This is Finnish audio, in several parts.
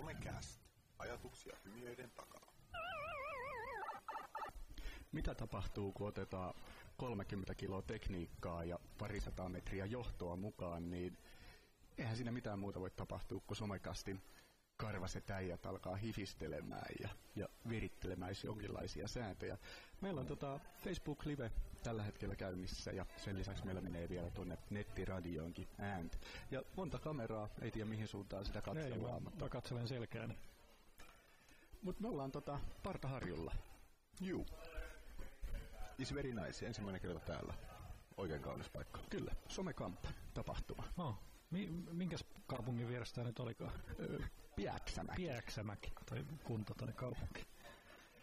Somecast. Ajatuksia hymiöiden takaa. Mitä tapahtuu, kun otetaan 30 kiloa tekniikkaa ja parisataa metriä johtoa mukaan, niin eihän siinä mitään muuta voi tapahtua, kun somekastin karvaset äijät alkaa hifistelemään ja, ja virittelemään jonkinlaisia sääntöjä. Meillä on tota Facebook Live tällä hetkellä käynnissä ja sen lisäksi meillä menee vielä tuonne nettiradioonkin ääntä. Ja monta kameraa, ei tiedä mihin suuntaan sitä katsellaan. Ei, mutta, mä katselen selkääni. mutta me ollaan tota Partaharjulla. Juu. Is very nice. Ensimmäinen kerta täällä. Oikein kaunis paikka. Kyllä, Somekamp tapahtuma. No, mi- minkäs kaupungin vierestä nyt olikaan? Öö, Piäksämäki. Pieksämäki, tai kunta tai kaupunki.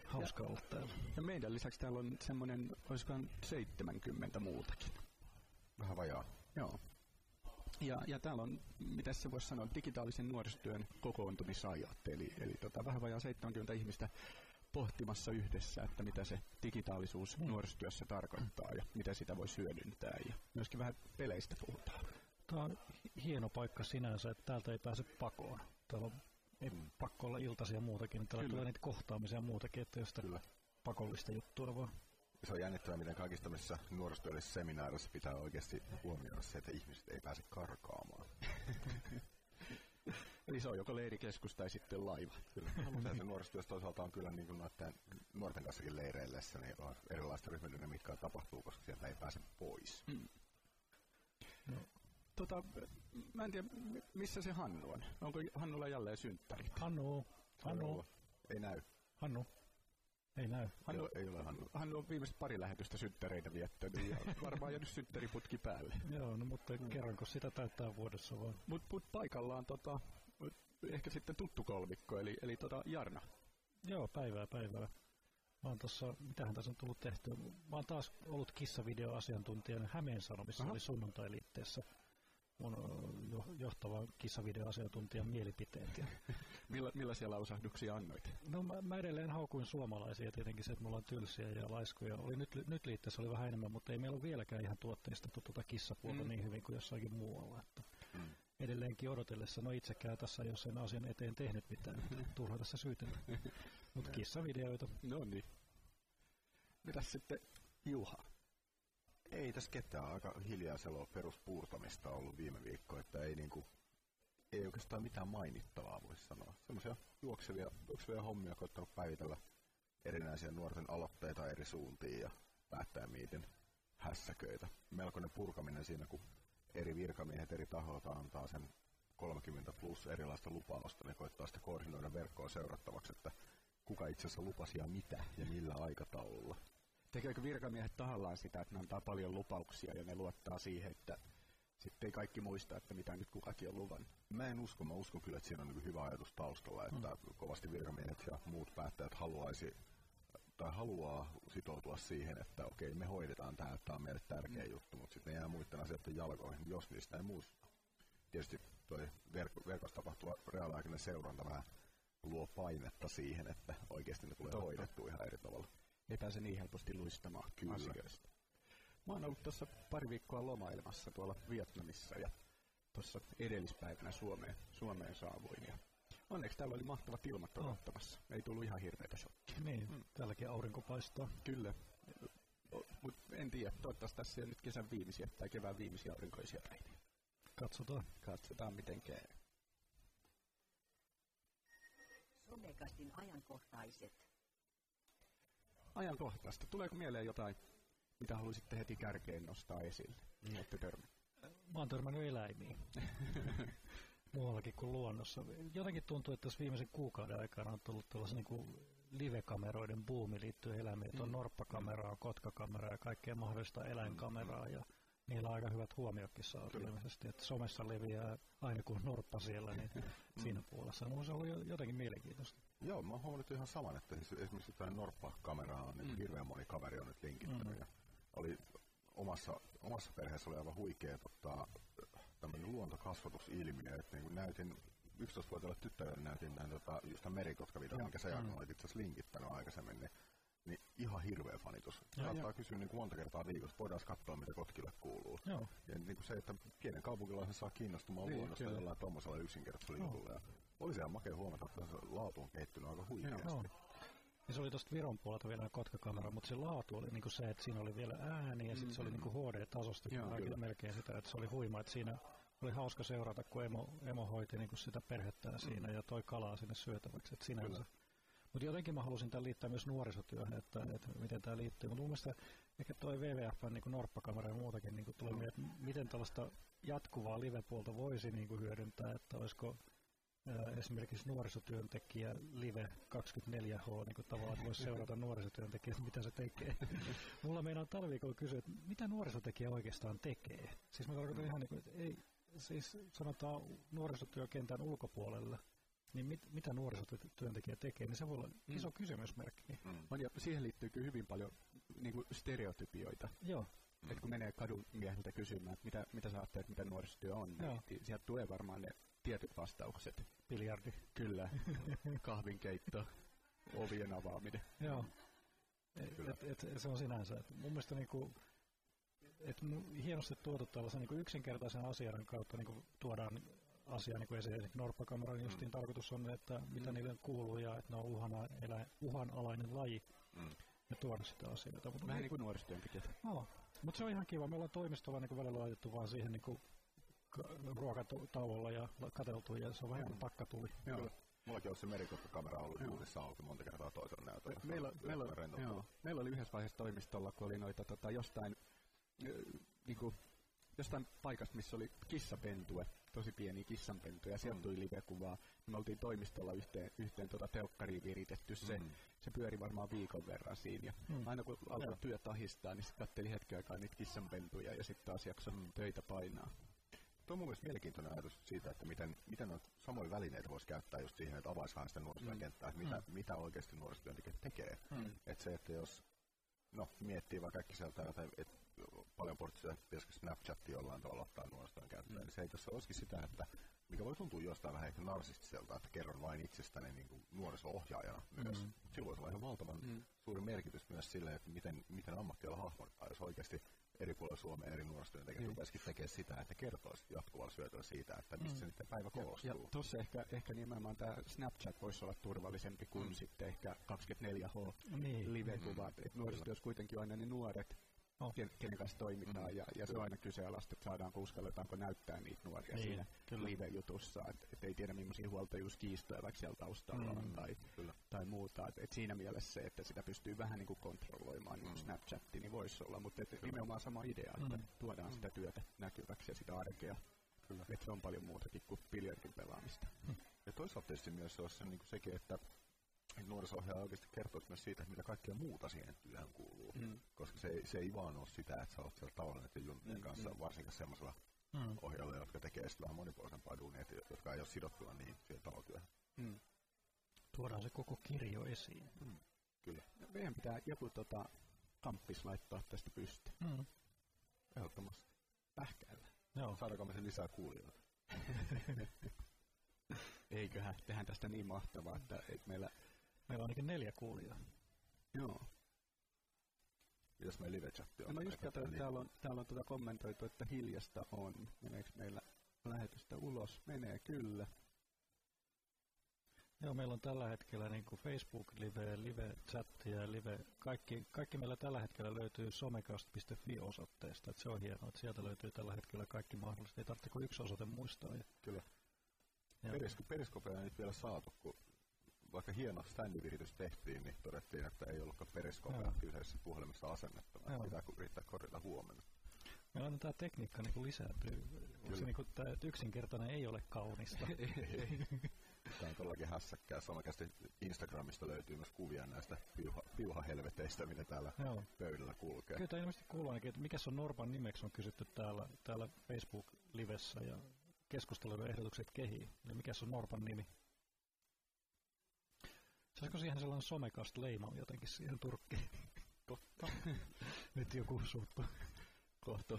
Hauska olla täällä. Ja meidän lisäksi täällä on semmoinen, olisikohan 70 muutakin. Vähän vajaa. Joo. Ja, ja täällä on, mitä se voisi sanoa, digitaalisen nuorisotyön kokoontumisajat. Eli, eli tota, vähän vajaa 70 ihmistä pohtimassa yhdessä, että mitä se digitaalisuus nuorisotyössä tarkoittaa ja mitä sitä voi hyödyntää. Ja myöskin vähän peleistä puhutaan. Tämä on hi- hieno paikka sinänsä, että täältä ei pääse pakoon. Täällä on ei pakko olla iltaisia muutakin. Täällä Kyllä. tulee niitä kohtaamisia muutakin, että jos Kyllä. pakollista juttua vaan. Se on jännittävää, miten kaikissa tämmöisissä nuorisotyöllisessä seminaarissa pitää oikeasti huomioida se, että ihmiset ei pääse karkaamaan. Eli se on joko leirikeskus tai sitten laiva. Kyllä. Mutta se nuorisotyössä toisaalta on kyllä niin kuin noiden nuorten kanssakin leireillessä, niin on erilaista ryhmädynamiikkaa tapahtuu, koska sieltä ei pääse pois. Tota, mä en tiedä, mi- missä se Hannu on. Onko Hannulla jälleen synttärit? Hannu, Hannu. Ei näy. Hannu. Ei näy. Hannu, Ei, ei ole Hannu. Hannu on viimeiset pari lähetystä synttäreitä viettänyt ja varmaan jäänyt synttäriputki päälle. Joo, no mutta kerranko sitä täyttää vuodessa vaan. Mutta mut paikallaan tota, ehkä sitten tuttu kolmikko, eli, eli tota Jarna. Joo, päivää päivää. Mä oon tossa, mitähän tässä on tullut tehty. Mä oon taas ollut kissavideoasiantuntijana Hämeen Sanomissa, Aha. oli sunnuntailiitteessä mun ö, jo, johtava kissavideoasiantuntijan mielipiteet. Ja, Milla, millaisia lausahduksia annoit? no mä, mä, edelleen haukuin suomalaisia tietenkin se, että mulla on tylsiä ja laiskoja. Oli nyt, nyt liitteessä oli vähän enemmän, mutta ei meillä ole vieläkään ihan tuotteistettu tuota kissapuolta Mm. niin hyvin kuin jossakin muualla. Että Mm. edelleenkin odotellessa, no itsekään tässä ei ole sen asian eteen tehnyt mitään, turha tässä syytellä. Mutta kissavideoita, No niin. Mitäs sitten Juha? Ei tässä ketään aika hiljaisella ole peruspuurtamista ollut viime viikko, että ei niinku, ei oikeastaan mitään mainittavaa voisi sanoa. Semmoisia juoksevia, juoksevia hommia koittanut päivitellä erinäisiä nuorten aloitteita eri suuntiin ja päättää miten hässäköitä. Melkoinen purkaminen siinä, kun eri virkamiehet eri tahoilta antaa sen 30 plus erilaista lupausta, ne koittaa sitä koordinoida verkkoon seurattavaksi, että kuka itse asiassa lupasi ja mitä ja millä aikataululla. Tekeekö virkamiehet tahallaan sitä, että ne antaa paljon lupauksia ja ne luottaa siihen, että sitten ei kaikki muista, että mitä nyt kukakin on luvannut? Mä en usko, mä uskon kyllä, että siinä on niin hyvä ajatus taustalla, että mm. kovasti virkamiehet ja muut päättäjät haluaisi tai haluaa sitoutua siihen, että okei, me hoidetaan tämä, että tämä on meille tärkeä mm. juttu, mutta sitten ne jää muiden asioiden jalkoihin, jos niistä ei muista. Tietysti toi verk- verkossa tapahtuva reaaliaikainen seuranta vähän luo painetta siihen, että oikeasti ne tulee Totta. hoidettua ihan eri tavalla. Ei pääse niin helposti luistamaan Kyllä. asioista. Mä oon ollut tuossa pari viikkoa lomailemassa tuolla Vietnamissa ja tuossa edellispäivänä Suomeen, Suomeen saavuin. Ja onneksi täällä oli mahtavat ilmat odottamassa. Ei tullut ihan hirveitä shokkia. niin, mm. täälläkin aurinko paistaa. Kyllä. Mutta en tiedä, toivottavasti tässä on nyt kesän viimeisiä tai kevään viimeisiä aurinkoisia päiviä. Katsotaan. Katsotaan miten käy. Somekastin ajankohtaiset. Ajankohtaista. Tuleeko mieleen jotain, mitä haluaisitte heti kärkeen nostaa esille? Niin olette törmänneet. Mä oon törmännyt eläimiin. Muuallakin kuin luonnossa. Jotenkin tuntuu, että tässä viimeisen kuukauden aikana on tullut tällaisen niin kuin live-kameroiden buumi liittyen eläimiin. Mm. On norppakameraa, kotkakameraa ja kaikkea mahdollista eläinkameraa. Ja niillä on aika hyvät huomiotkin saatu ilmeisesti. Että somessa leviää aina kun on norppa siellä, niin siinä puolessa. No, se oli jo- jotenkin mielenkiintoista. Joo, mä oon huomannut ihan saman, että siis esimerkiksi jotain Norppa-kameraa on niin hirveän moni kaveri on nyt linkittänyt. Mm. Ja oli omassa, omassa perheessä oli aivan huikea tota, tämmöinen luontokasvatusilmiö, että niin näytin 11-vuotiaalle tyttärelle näytin tämän tota, just tämän merikotkavideon, minkä sä Jarno olit itse asiassa linkittänyt aikaisemmin, niin, niin ihan hirveä fanitus. Saattaa kysyä niin kuin monta kertaa viikossa, voidaan katsoa, mitä kotkille kuuluu. Joo. Ja niin kuin se, että pienen kaupunkilaisen saa kiinnostumaan Niin, luonnosta kyllä. jollain tuommoisella yksinkertaisella Joo. jutulla. Ja Oli siellä makea huomata, että se laatu on kehittynyt aika huikeasti. No. Ja se oli tuosta Viron puolelta vielä Kotka-kamera, mutta se laatu oli niinku se, että siinä oli vielä ääni ja sitten se oli niinku HD-tasosta Joo, melkein, sitä, että se oli huima, että siinä oli hauska seurata, kun emo, emo hoiti niinku sitä perhettään siinä ja toi kalaa sinne syötäväksi, että sinänsä. Mutta jotenkin mä halusin tämän liittää myös nuorisotyöhön, että, että miten tämä liittyy. Mutta mun mielestä ehkä toi WWF niin norppakamera ja muutakin niin tulee mieleen, että miten tällaista jatkuvaa live-puolta voisi niin kuin hyödyntää, että olisiko esimerkiksi nuorisotyöntekijä live 24H, niin kuin tavallaan, että voisi seurata nuorisotyöntekijää, että mitä se tekee. Mulla meinaa tällä viikolla kysyä, että mitä nuorisotekijä oikeastaan tekee? Siis mä tarkoitan ihan niin kuin, että ei, siis sanotaan nuorisotyökentän ulkopuolella, niin mit, mitä nuorisotyöntekijä tekee, niin se voi olla iso kysymysmerkki. On, ja siihen liittyy kyllä hyvin paljon niin kuin stereotypioita. Joo, Mm. Et kun menee kadun mieheltä kysymään, että mitä, mitä sä ajattelet, mitä nuorisotyö on, Joo. niin sieltä tulee varmaan ne tietyt vastaukset. biljardi. Kyllä, kahvinkeitto, ovien avaaminen. Joo. Et, et, et, se on sinänsä. Et mun mielestä niinku, et hienosti tuotu tällaisen niinku yksinkertaisen asian kautta niinku tuodaan asia niinku esiin. Eli norppakameran justiin tarkoitus on, että mitä niille kuuluu ja että ne on uhana, elä, uhanalainen laji Mm. ja tuoda sitä asioita. Mutta Vähän niin kuin nuorisotyöntekijät. no, mut se on ihan kiva. Me ollaan toimistolla niinku välillä laitettu vaan siihen niinku ruokatauolla ja katseltu ja se on vähän kuin takkatuli. Kyllä. Mullakin on se merikoppakamera ollut uudessa auki monta kertaa toisella näytöllä. Meillä, on meillä, joo, meillä oli yhdessä vaiheessa toimistolla, kun oli noita tota, jostain, ö, niinku, jostain paikasta, missä oli kissapentue, tosi pieniä kissanpentuja, ja sieltä tuli live-kuvaa. Me oltiin toimistolla yhteen, yhteen tota telkkariin viritetty se. Mm. Se pyöri varmaan viikon verran siinä. Ja Mm. Aina kun alkoi Joo. työ tahistaa, niin sitten katteli hetken aikaa niitä kissanpentuja ja sitten taas jakso töitä painaa. Tuo on mun mielestä mielenkiintoinen ajatus siitä, että miten, miten noita samoja välineitä voisi käyttää just siihen, että avaisi vähän sitä nuorisotyön Mm. kenttää, että mitä, mitä oikeasti nuorisotyöntekijät tekee. Mm. Että se, että jos no, miettii vaikka kaikki sieltä, jotain, että paljon portisia pitäisikö Snapchatti jollain tavalla ottaa nuorisotyön käyttöön, Mm. niin se ei tässä olisikin sitä, että mikä voi tuntua jostain vähän ehkä narsistiselta, että kerron vain itsestäni niin kuin nuoriso-ohjaajana myös. Mm. Sillä voisi olla ihan valtavan Mm. suuri merkitys myös sille, että miten, miten ammattiala hahmottaa, jos oikeasti eri puolilla Suomea eri nuorisotyöntekijät Niin. rupesikin tekemään sitä, että kertoisi jatkuvalla syötöllä siitä, että mistä Mm. se niiden päivä Ja, koostuu. ja tuossa ehkä, ehkä nimenomaan tämä Snapchat voisi olla turvallisempi kuin Mm. sitten ehkä 24H Niin. live-kuvat. Mm. Nuorisotyössä kuitenkin on aina ne nuoret, Oh. ken, kenen kanssa toimitaan, Mm. ja, ja se on aina kyseenalaista, että saadaanko uskalletaanko näyttää niitä nuoria Niin, siinä kyllä. live-jutussa, että et ei tiedä millaisia huoltajuuskiistoja vaikka siellä taustalla Mm. on tai, Kyllä. tai muuta. Et, et siinä mielessä se, että sitä pystyy vähän niin kuin kontrolloimaan, niin Mm. kuin Snapchatti, niin voisi olla, mutta et nimenomaan sama idea, että Mm. tuodaan sitä työtä näkyväksi ja sitä arkea. Kyllä. Että se on paljon muutakin kuin biljardin pelaamista. Ja toisaalta tietysti myös se olisi niin kuin sekin, että nuoriso-ohjaaja oikeasti kertoisi myös siitä, että mitä kaikkea muuta siihen työhön kuuluu. Mm. Koska se ei, se ei vaan ole sitä, että sä oot siellä tavalla näiden junttien Mm, kanssa, mm. varsinkin semmoisella Mm. ohjaajalla, jotka tekee sitten vähän monipuolisempaa duunia, että jotka ei ole sidottuna niin siihen talotyöhön. Mm. Tuodaan se koko kirjo esiin. Kyllä. No, meidän pitää joku tota, kamppis laittaa tästä pystyyn. Mm. Ehdottomasti. Pähkäillä. Joo. Saadaanko me sen lisää kuulijoita? Eiköhän, tehdään tästä niin mahtavaa, että, että meillä... Meillä on ainakin neljä kuulijaa. Joo. Mitäs meidän live-chatti on? No mä just katsoin, että täällä on, täällä on tuota kommentoitu, että hiljasta on. Meneekö meillä lähetystä ulos? Menee kyllä. Joo, meillä on tällä hetkellä niin kuin Facebook-live, live-chattia ja live, kaikki, kaikki meillä tällä hetkellä löytyy somecast.fi-osoitteesta, että se on hienoa, että sieltä löytyy tällä hetkellä kaikki mahdollista, ei tarvitse kuin yksi osoite muistaa. Ja, Kyllä. ja, Perisko, periskopea ei nyt vielä saatu, kun vaikka hieno standiviritys tehtiin, niin todettiin, että ei ollutkaan periskopea kyseisessä puhelimessa asennettuna. Joo. Pitää yrittää korjata huomenna. meillä on tämä tekniikka niin lisääntyy. Se, niin kuin, tämä, yksinkertainen ei ole kaunista. Tämä on todellakin hässäkkää. Samakästi Instagramista löytyy myös kuvia näistä piuha, piuhahelveteistä, mitä täällä Joo. pöydällä kulkee. Kyllä tämä ilmeisesti kuuluu ainakin, että mikä on Norpan nimeksi on kysytty täällä, täällä Facebook-livessä ja keskustelujen ehdotukset kehii. Eli mikä on Norpan nimi? Saisiko siihen sellainen somekast leima jotenkin siihen turkkiin? Totta. Nyt joku suuttu. Kohta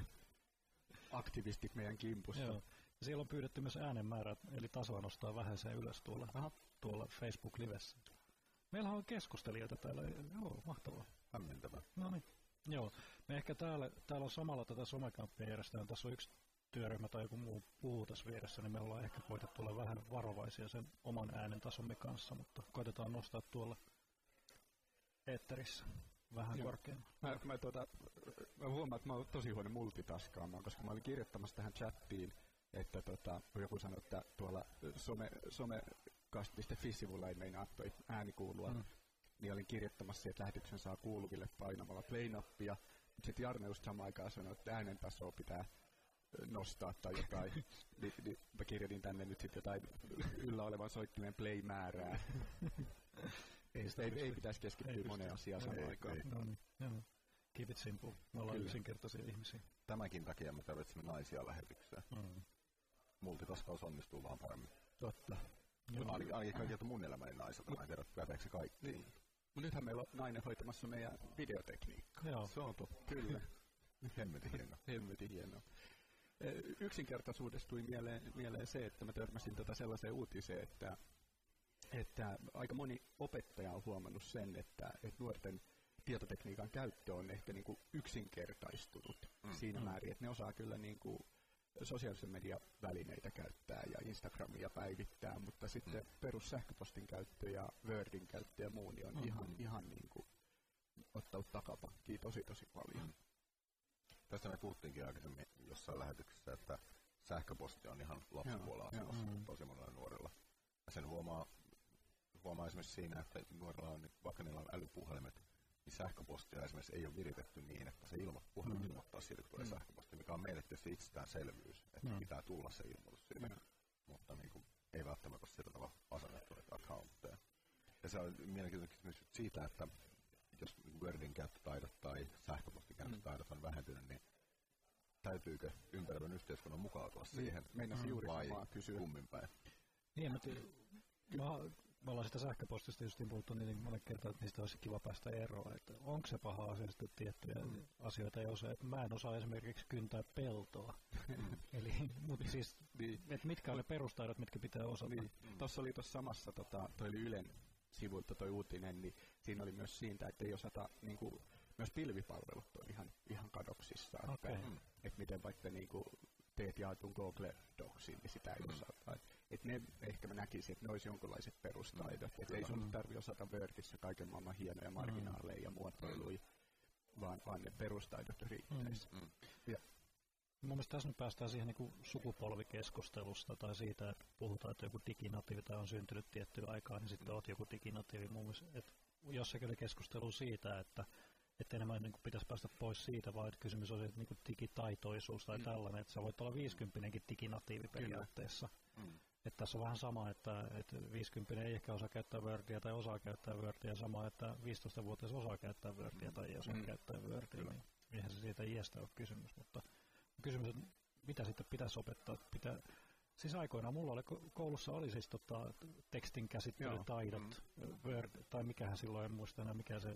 aktivistit meidän kimpussa. Joo. Ja siellä on pyydetty myös äänenmäärä, eli tasoa nostaa vähän sen ylös tuolla, Aha. tuolla Facebook-livessä. Meillähän on keskustelijoita täällä. Joo, mahtavaa. Hämmentävää. No niin. Joo. Me ehkä täällä, täällä on samalla tätä somekamppia järjestetään. Tässä on yksi työryhmä tai joku muu puhuu tässä vieressä, niin me ollaan ehkä koitettu olla vähän varovaisia sen oman äänen tasomme kanssa, mutta koitetaan nostaa tuolla eetterissä vähän Joo. korkeammalle. Mä, mä, tuota, mä huomaan, että mä oon tosi huono multitaskaamaan, koska mä olin kirjoittamassa tähän chattiin, että tota, joku sanoi, että tuolla some, somecast.fi-sivulla ei meinaa toi ääni kuulua. Mm. Niin olin kirjoittamassa, että lähetyksen saa kuuluville painamalla play-nappia. Sitten Jarne just samaan aikaan sanoi, että äänen tasoa pitää nostaa tai jotain. niin, niin mä kirjoitin tänne nyt sitten jotain yllä olevan soittimen play-määrää. Ei, sitä ei, ei pitäisi keskittyä Ei moneen asiaan samaan aikaan. ei. No niin, joo. Keep it simple. Me ollaan Kyllä. yksinkertaisia ihmisiä. Tämänkin takia me tarvitsemme naisia lähetykseen. Mm. Multitaskaus onnistuu vaan paremmin. Totta. Joo. Ainakin, ainakin kaikilta mun elämäni naiselta. Mä en tiedä, päteekö kaikki. Niin. Mutta nythän meillä on nainen hoitamassa meidän videotekniikkaa. Joo. Se on totta. Kyllä. Hemmetin hieno. Hemmetin hienoa. Ö, Yksinkertaisuudesta tuli mieleen, mieleen se, että mä törmäsin tota sellaiseen uutiseen, että, että aika moni opettaja on huomannut sen, että, että nuorten tietotekniikan käyttö on ehkä niin kuin yksinkertaistunut mm. siinä Mm. määrin, että ne osaa kyllä niin kuin sosiaalisen median välineitä käyttää ja Instagramia päivittää, mutta sitten mm. perussähköpostin käyttö ja Wordin käyttö ja muu niin on Mm. mm. ihan, ihan niin kuin ottanut takapakkiin tosi tosi paljon. Mm. Tästä me puhuttiinkin aikaisemmin jossain lähetyksessä, että sähköposti on ihan lapsipuolella Joo, asemassa joo. tosi monella nuorella. Ja sen huomaa, huomaa esimerkiksi siinä, että nuorilla on, vaikka niillä on älypuhelimet, niin sähköpostia esimerkiksi ei ole viritetty niin, että se ilmo, puhelin Mm. ilmoittaa siitä, kun tulee Mm. sähköposti, mikä on meille tietysti itsestäänselvyys, että Mm. pitää tulla se ilmoitus siitä. Mm. Mutta niin kuin, ei välttämättä sillä tavalla asennettu näitä accountteja. Ja se on mielenkiintoinen kysymys siitä, että jos Wordin käyttötaidot tai sähköpostin käyttötaidot on vähentynyt, niin täytyykö ympäröivän yhteiskunnan mukautua siihen Meinasin Mm. juuri vai kysyä. kummin päin? Niin, mä tiedän. Mä, me ollaan sitä sähköpostista just puhuttu niin monen kertaa, että niistä olisi kiva päästä eroon. Että onko se paha asia sitten tiettyjä mm. asioita osaa. Että Mä en osaa esimerkiksi kyntää peltoa. Eli, mutta siis, Niin. että mitkä on ne perustaidot, mitkä pitää osata. Niin. Tuossa oli tuossa samassa, tota, toi oli Ylen sivulta toi uutinen, niin siinä oli myös siitä, että ei osata, niin kuin, myös pilvipalvelut on ihan, ihan kadoksissa. Okei. Että, että miten vaikka niin kuin, teet jaetun Google Docsin, niin sitä ei Mm. osata. Et, et ne ehkä mä näkisin, että ne olisi jonkinlaiset perustaidot. Mm. Että ei sun tarvi osata Wordissä kaiken maailman hienoja marginaaleja ja muotoiluja, vaan, vaan ne perustaidot riittäisi. Mm. Mun mielestä tässä nyt päästään siihen niin sukupolvikeskustelusta tai siitä, että puhutaan, että joku diginatiivi tai on syntynyt tiettyä aikaa, niin sitten oot joku diginatiivi. Mun mielestä, että jossakin oli keskustelu siitä, että, että enemmän niin pitäisi päästä pois siitä, vaan että kysymys on niin digitaitoisuus tai Mm. tällainen, että sä voit olla 50 diginatiivi periaatteessa. Mm. Että tässä on vähän sama, että, että 50 ei ehkä osaa käyttää Wordia tai osaa käyttää Wordia, sama, että 15-vuotias osaa käyttää Wordia tai ei osaa Mm. käyttää Wordia, Kyllä. niin eihän se siitä iästä ole kysymys, mutta kysymys on, mitä sitten pitäisi opettaa. Pitää, siis aikoinaan mulla oli, ko- koulussa oli siis tota, tekstin käsittelytaidot, Word, tai mikähän silloin, en muista enää mikä se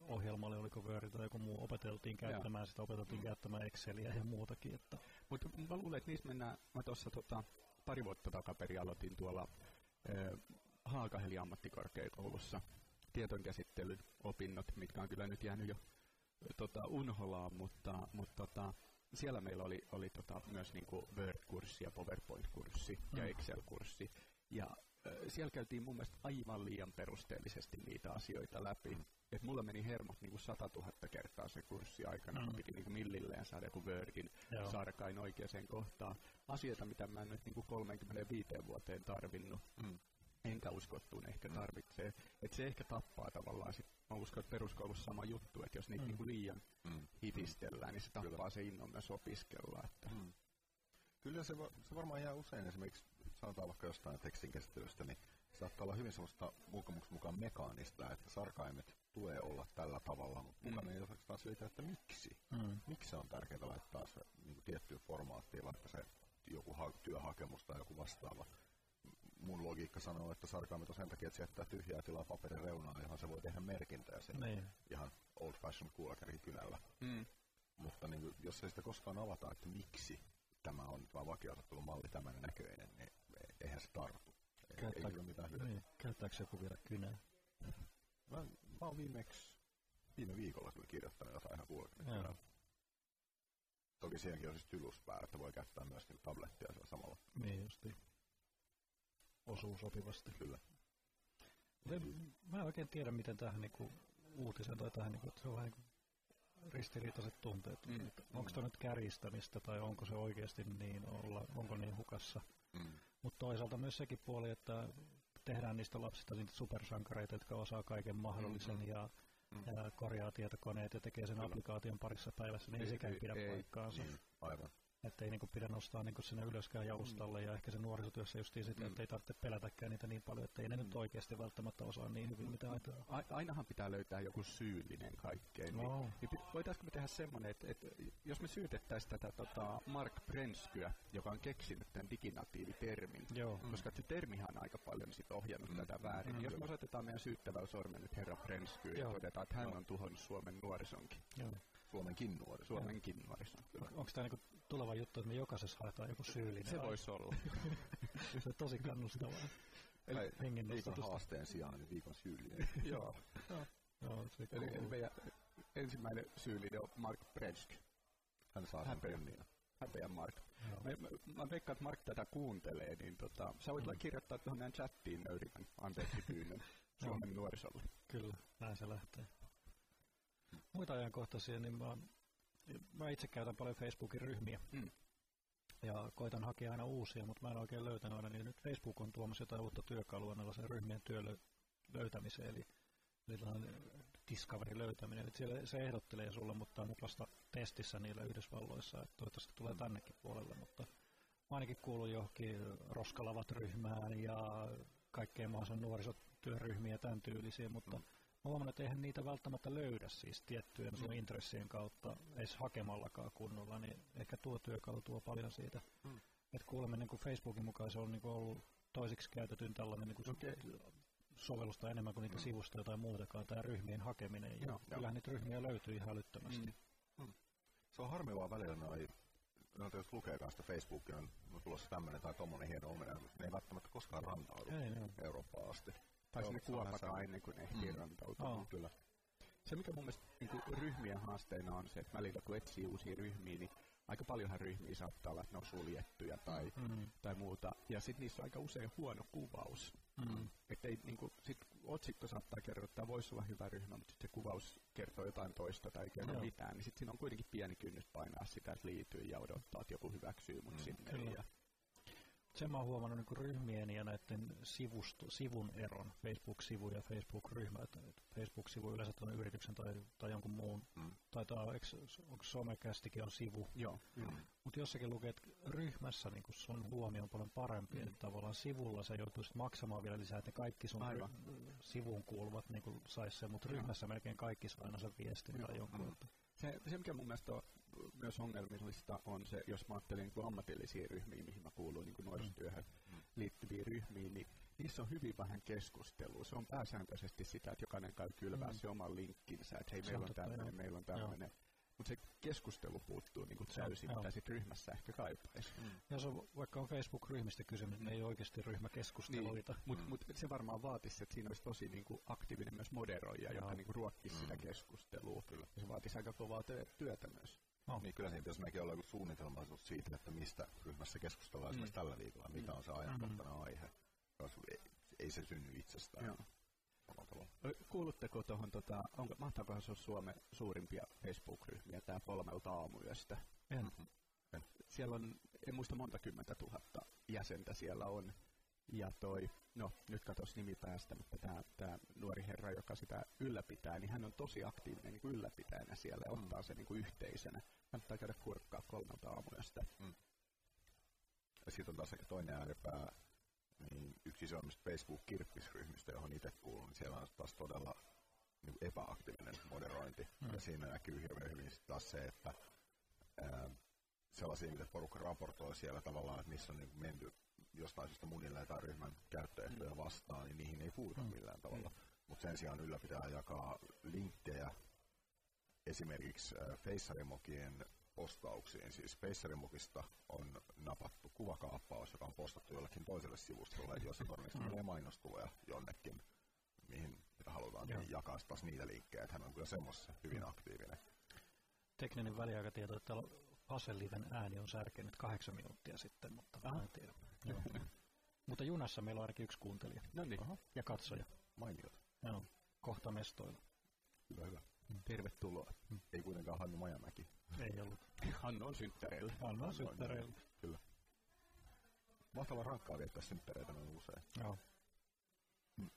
ohjelma oli, oliko Word tai joku muu, opeteltiin käyttämään sitä, opeteltiin Mm. käyttämään Exceliä ja muutakin, että Mutta mä luulen, että niistä mennään, mä tuossa tota, pari vuotta takaperin aloitin tuolla ö, Haakaheli ammattikorkeakoulussa. Tietojenkäsittelyn opinnot, mitkä on kyllä nyt jäänyt jo tota, unholaan, mutta, mutta tota, siellä meillä oli, oli tota, myös niinku Word-kurssi ja PowerPoint-kurssi ja Mm. Excel-kurssi. Ja ö, siellä käytiin mun mielestä aivan liian perusteellisesti niitä asioita läpi. Et mulla meni hermot niinku 100 000 kertaa se kurssi aikana, Mm. piti niinku millilleen saada joku Wordin Joo. sarkain oikeaan kohtaan. Asioita, mitä mä en nyt niin 35 vuoteen tarvinnut, Mm. Enkä usko, että tuun ehkä tarvitsee. Et se ehkä tappaa tavallaan. Sit, mä uskon, että peruskoulussa sama juttu, että jos niitä Mm. mm. niin liian Mm. hitistellään, niin se tappaa Kyllä. se innon myös opiskella. Että. Mm. Kyllä se, va- se varmaan jää usein esimerkiksi, sanotaan vaikka jostain tekstin käsittelystä, niin saattaa olla hyvin semmoista ulkomuksen mukaan mekaanista, että sarkaimet tulee olla tällä tavalla, mutta Mm. mukana ei osata taas siitä, että miksi. Mm. Miksi on tärkeää laittaa se niin tiettyyn formaattiin, vaikka se joku ha- työhakemus tai joku vastaava. Mun logiikka sanoo, että sarkaimet on sen takia, että se jättää tyhjää tilaa paperin reunaan, johon se voi tehdä merkintöjä sen Niin. ihan old fashioned kuulakärkikynällä. Mm. Mutta niin kuin, jos ei sitä koskaan avata, että miksi tämä on nyt vaan vakioasettelumalli tämän näköinen, niin eihän se tartu. Ei, ei Käyttää- ole mitään hyötyä. Niin. Käyttääkö joku vielä kynää? Mä, mä oon viimeksi viime viikolla kyllä kirjoittanut jotain ihan kuulokärikynällä. Toki siihenkin on siis tylyspää, että voi käyttää myöskin tablettia siellä samalla. Niin justi. Osuu sopivasti. Kyllä. En, mä en oikein tiedä, miten tähän niinku uutiseen tai tähän, niinku, että se on vähän niinku ristiriitaiset tunteet. Mm. Onko tämä nyt kärjistämistä tai onko se oikeasti niin, olla, onko niin hukassa. Mm. Mutta toisaalta myös sekin puoli, että tehdään niistä lapsista niitä supersankareita, jotka osaa kaiken mahdollisen mm-hmm. ja, mm. ja korjaa tietokoneet ja tekee sen Kyllä. applikaation parissa päivässä, niin ei, ei sekään pidä ei, paikkaansa. Niin, aivan. Että ei niinku pidä nostaa niinku sinne ylöskään jaustalle mm. ja ehkä se nuorisotyössä just sitä, mm. että ei tarvitse pelätäkään niitä niin paljon, että ei ne mm. nyt oikeasti välttämättä osaa niin hyvin mitä ajatellaan. A- ainahan pitää löytää joku syyllinen kaikkeen. No. Niin, niin voitaisiinko me tehdä semmoinen, että, että jos me syytettäisiin tätä tota Mark Prenskyä, joka on keksinyt tämän diginatiivitermin, Joo. koska se termihan on aika paljon sit ohjannut mm. tätä väärin. Mm. Jos me osoitetaan meidän syyttävällä sormen nyt herra Prenskyä ja todetaan, että hän on tuhonnut Suomen nuorisonkin. Joo. Suomenkin nuoriso. Suomenkin nuoriso. Onko tämä niinku tuleva juttu, että me jokaisessa haetaan joku syyllinen? Se voisi olla. se on tosi kannustavaa. Eli viikon haasteen sijaan niin viikon syyllinen. Joo. Joo, se eli, eli meidän ensimmäinen syyllinen on Mark Brensk. Hän saa sen penniä. Häpeä Mark. Mä, mä, mä veikkaan, että Mark tätä kuuntelee, niin tota, sä voit mm. kirjoittaa tuohon näin chattiin nöyrivän anteeksi pyynnön Suomen nuorisolle. Kyllä, näin se lähtee muita ajankohtaisia, niin mä, mä itse käytän paljon Facebookin ryhmiä. Mm. Ja koitan hakea aina uusia, mutta mä en oikein löytänyt aina, niin nyt Facebook on tuomassa jotain uutta työkalua tällaisen ryhmien työn löytämiseen, eli, eli discovery löytäminen. Eli siellä se ehdottelee sulle, mutta on nyt vasta testissä niillä Yhdysvalloissa, että toivottavasti tulee mm. tännekin puolelle, mutta mä ainakin kuulun johonkin roskalavat ryhmään ja kaikkeen mahdollisen nuorisotyöryhmiä tämän tyylisiä, mutta mm huomannut, että eihän niitä välttämättä löydä siis tiettyjen mm. intressien kautta edes hakemallakaan kunnolla, niin ehkä tuo työkalu tuo paljon siitä. Mm. Että kuulemme niin kuin Facebookin mukaan se on niin kuin ollut toisiksi käytetyn tällainen niin kuin okay. sovellusta enemmän kuin niitä mm. sivustoja tai muutakaan, tämä ryhmien hakeminen. Ja Joo, kyllähän niitä ryhmiä löytyy ihan älyttömästi. Mm. Mm. Se on harmivaa välillä noin no, jos lukee kanssa Facebookia, on tulossa tämmöinen tai tommonen hieno ominaisuus, ne ei välttämättä koskaan rantaudu Eurooppaan asti. Tai sinne kuopataan ennen kuin ne ehtii mm. rantautua. Oh. Kyllä. Se, mikä mun mielestä niin ryhmien haasteena on se, että välillä kun etsii uusia ryhmiä, niin aika paljonhan ryhmiä saattaa olla, että ne on suljettuja tai, mm. tai muuta. Ja sitten niissä on aika usein huono kuvaus. Mm. Että ei, niin kuin, sit otsikko saattaa kertoa, että tämä voisi olla hyvä ryhmä, mutta sitten se kuvaus kertoo jotain toista tai ei kerro no. mitään. Niin sitten siinä on kuitenkin pieni kynnys painaa sitä, että liittyy ja odottaa, että joku hyväksyy mut mm. sinne. Kyllä. Ja, sen mä oon huomannut niin ryhmien ja näiden sivusto, sivun eron, Facebook-sivu ja Facebook-ryhmä. Että Facebook-sivu yleensä on yrityksen tai, tai jonkun muun, mm. taitaa, onko somekästikin on sivu. Joo. Mm. Mutta jossakin lukee, että ryhmässä niin sun huomio on paljon parempi, mm. että tavallaan sivulla sä joutuisit maksamaan vielä lisää, että kaikki sun Aivan. sivuun kuuluvat niin sais sen, mutta ryhmässä melkein kaikki saa aina sen viestin Joo. tai jonkun. Mm. Se, se, mikä mun mielestä on myös ongelmallista on se, jos mä ajattelen niin ammatillisia ryhmiä, mihin mä kuulun niin nuorisotyöhön mm. liittyviin ryhmiin, niin niissä on hyvin vähän keskustelua. Se on pääsääntöisesti sitä, että jokainen käy kylvää mm. se oman linkkinsä, että hei, meillä on tämmöinen, meillä on tämmöinen. Mutta se keskustelu puuttuu niin kuin täysin, mitä sitten ryhmässä ehkä kaipaisi. Mm. Ja se on, vaikka on Facebook-ryhmistä kysymys, niin ei oikeasti ryhmäkeskusteluita. Niin, mutta mm. mut se varmaan vaatisi, että siinä olisi tosi niin kuin aktiivinen myös moderoija, joka niin kuin ruokkisi mm. sitä keskustelua. Kyllä. Se vaatisi aika kovaa työtä myös. No. Niin kyllä siinä pitäisi mekin olla joku suunnitelmallisuus siitä, että mistä ryhmässä keskustellaan mm. tällä viikolla, mikä on se ajankohtainen mm. aihe. Ei, ei se synny itsestään. Joo. Kuulutteko tuohon, tota, onko, mahtaakohan se olla Suomen suurimpia Facebook-ryhmiä, tämä kolmelta aamuyöstä? En. Mm-hmm. En. Siellä on, en muista monta kymmentä tuhatta jäsentä siellä on. Ja toi, no nyt katos nimi päästä, mutta tämä, tämä nuori herra, joka sitä ylläpitää, niin hän on tosi aktiivinen niin kuin ylläpitäjänä siellä ja mm. ottaa sen niin kuin yhteisönä. Kannattaa käydä kurkkaa kolmelta aamuyöstä. Mm. Ja sitten on taas toinen ääripää, niin yksi isoimmista Facebook-kirppisryhmistä, johon itse kuulun, niin siellä on taas todella niin epäaktiivinen moderointi. Mm. Ja siinä näkyy hirveän hyvin taas se, että ää, sellaisia, mitä porukka raportoi siellä tavallaan, että missä on niin menty jostain syystä munille tai ryhmän käyttöehtoja mm. vastaan, niin niihin ei puuta mm. millään tavalla. Mm. Mutta sen sijaan ylläpitää jakaa linkkejä esimerkiksi äh, Feissarimokien postauksiin. Siis Feissarimokista on napattu kuvakaappaus, joka on postattu jollekin toiselle sivustolle, jossa todennäköisesti tulee mainostuloja jonnekin, mihin mitä halutaan, niin jakaa taas niitä linkkejä. Hän on kyllä semmoisessa hyvin aktiivinen. Tekninen väliaikatieto, että Aseliven ääni on särkenyt kahdeksan minuuttia sitten, mutta Aha. en tiedä. Joo. mutta junassa meillä on ainakin yksi kuuntelija. No niin. Ja katsoja. Mainiota. Joo. Kohta mestoilla. Hyvä, hyvä. Mm. Tervetuloa. Mm. Ei kuitenkaan Hannu Majamäki. Ei ollut. Hannu on synttäreillä. Hannu on synttäreillä. Kyllä. Mahtavaa rankkaa viettää synttäreitä noin usein. Joo. Mm.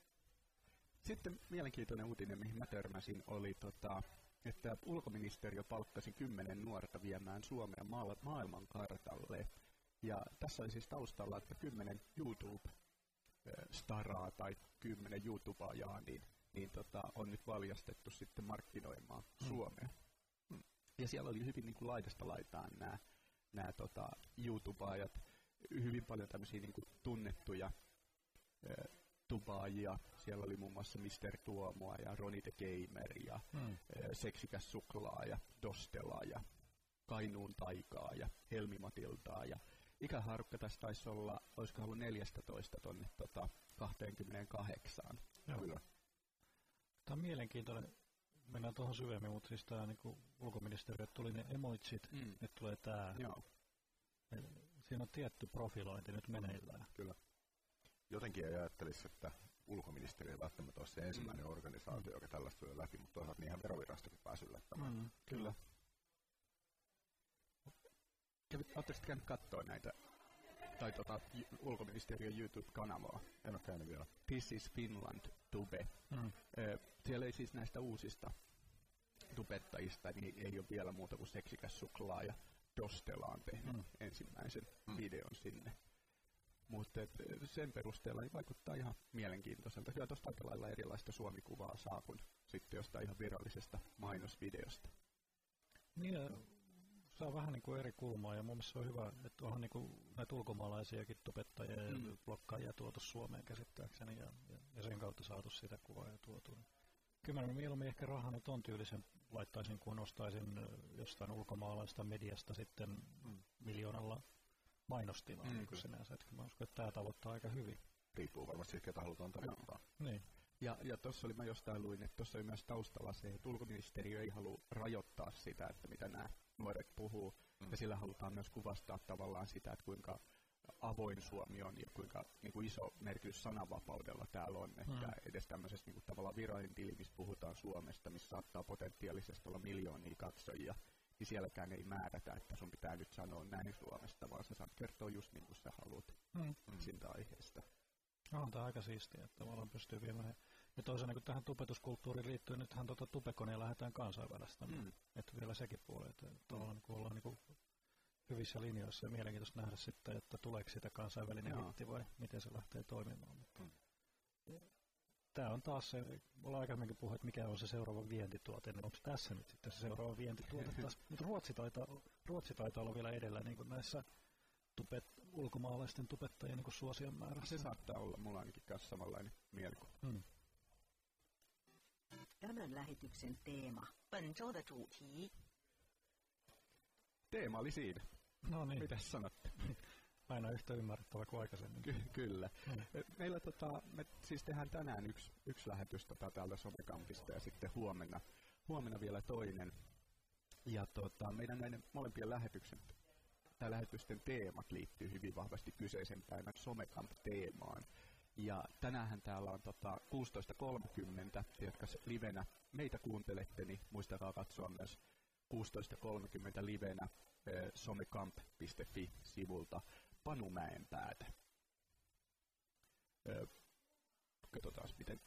Sitten mielenkiintoinen uutinen, mihin mä törmäsin, oli tota, että ulkoministeriö palkkasi kymmenen nuorta viemään Suomea ma- maailman kartalle. Ja tässä oli siis taustalla, että kymmenen YouTube-staraa tai kymmenen YouTubeajaa niin, niin tota, on nyt valjastettu sitten markkinoimaan mm. Suomea. Mm. Ja siellä oli hyvin niin kuin laidasta laitaan nämä, nämä tota, YouTube-ajat, hyvin paljon tämmöisiä niin kuin tunnettuja tubaajia. Siellä oli muun muassa Mr. Tuomoa ja Ronnie the Gamer ja mm. Seksikäs Suklaa ja Dostela ja Kainuun Taikaa ja Helmi Matiltaa ja ikäharukka tässä taisi olla, olisiko ollut 14 tonne tota, 28. Joo. Kyllä. Tämä on mielenkiintoinen. Mennään tuohon syvemmin, mutta siis tämä niin ulkoministeriö, tuli ne emoitsit, mm. nyt tulee tämä. Joo. Siinä on tietty profilointi nyt meneillään. Kyllä jotenkin ei ajattelisi, että ulkoministeriö ei välttämättä ole se ensimmäinen mm. organisaatio, joka tällaista tulee läpi, mutta toisaalta niinhän verovirastokin päässyt yllättämään. Mm, kyllä. Oletteko käynyt katsoa näitä, tai tota, ulkoministeriön YouTube-kanavaa? En ole käynyt vielä. This is Finland, Tube. Mm. siellä ei siis näistä uusista tubettajista, niin ei ole vielä muuta kuin seksikäs suklaa ja Dostelaan tehnyt mm. ensimmäisen mm. videon sinne. Mutta sen perusteella niin vaikuttaa ihan mielenkiintoiselta. Kyllä tuosta aika lailla erilaista suomikuvaa saa kuin sitten jostain ihan virallisesta mainosvideosta. Niin, saa vähän niin kuin eri kulmaa ja mun mielestä se on hyvä, että onhan niin kuin näitä ulkomaalaisiakin tubettajia ja mm. blokkaajia tuotu Suomeen käsittääkseni ja, ja, ja, sen kautta saatu sitä kuvaa ja tuotu. Kyllä mä mieluummin ehkä rahan ton tyylisen laittaisin, kun ostaisin jostain ulkomaalaista mediasta sitten mm. miljoonalla mainostilaa mm, niin sinänsä. Että mä uskon, että tämä tavoittaa aika hyvin. Riippuu varmasti siitä, ketä halutaan tavoittaa. Niin. Ja, ja tuossa oli, mä jostain luin, että tuossa oli myös taustalla se, että ulkoministeriö ei halua rajoittaa sitä, että mitä nämä nuoret puhuu. Mm. Ja sillä halutaan myös kuvastaa tavallaan sitä, että kuinka avoin Suomi on ja kuinka niin kuin iso merkitys sananvapaudella täällä on. Että mm. edes tämmöisessä niin kuin, tavallaan virallinen tili, missä puhutaan Suomesta, missä saattaa potentiaalisesti olla miljoonia katsojia, niin sielläkään ei määrätä, että sun pitää nyt sanoa näin Suomesta, vaan sä saat kertoa just niin kuin sä haluat mm. siitä aiheesta. No, on tämä aika siistiä, että tavallaan pystyy viemään. Ja toisena kun tähän tupetuskulttuuriin liittyy, nythän tuota tupekonia lähdetään kansainvälistämään. Mm. Että vielä sekin puoli, että tavallaan mm. ollaan niin kuin hyvissä linjoissa ja mielenkiintoista nähdä sitten, että tuleeko sitä kansainvälinen hitti vai miten se lähtee toimimaan. Mutta mm tämä on taas se, ollaan aikaisemminkin puhunut, että mikä on se seuraava vientituote, niin onko tässä nyt sitten se seuraava vientituote taas. Mutta Ruotsi taitaa, Ruotsi taitaa olla vielä edellä niin kuin näissä tupet, ulkomaalaisten tupettajien niin suosion määrässä. Se saattaa olla, mulla ainakin kanssa samanlainen mielikuva. Hmm. Tämän lähetyksen teema. Teema oli siinä. No niin. Mitäs sanotte? aina yhtä ymmärrettävä kuin aikaisemmin. Ky- kyllä. Mm. Meillä tota, me siis tehdään tänään yksi, yksi lähetys tota, täältä Somekampista ja sitten huomenna, huomenna vielä toinen. Ja tota, meidän näiden molempien lähetyksen tai lähetysten teemat liittyy hyvin vahvasti kyseisen päivän Somecamp-teemaan. Ja tänään täällä on tota 16.30, jotka livenä meitä kuuntelette, niin muistakaa katsoa myös 16.30 livenä eh, somecamp.fi-sivulta Panumäen päätä. Öö, katsotaan, miten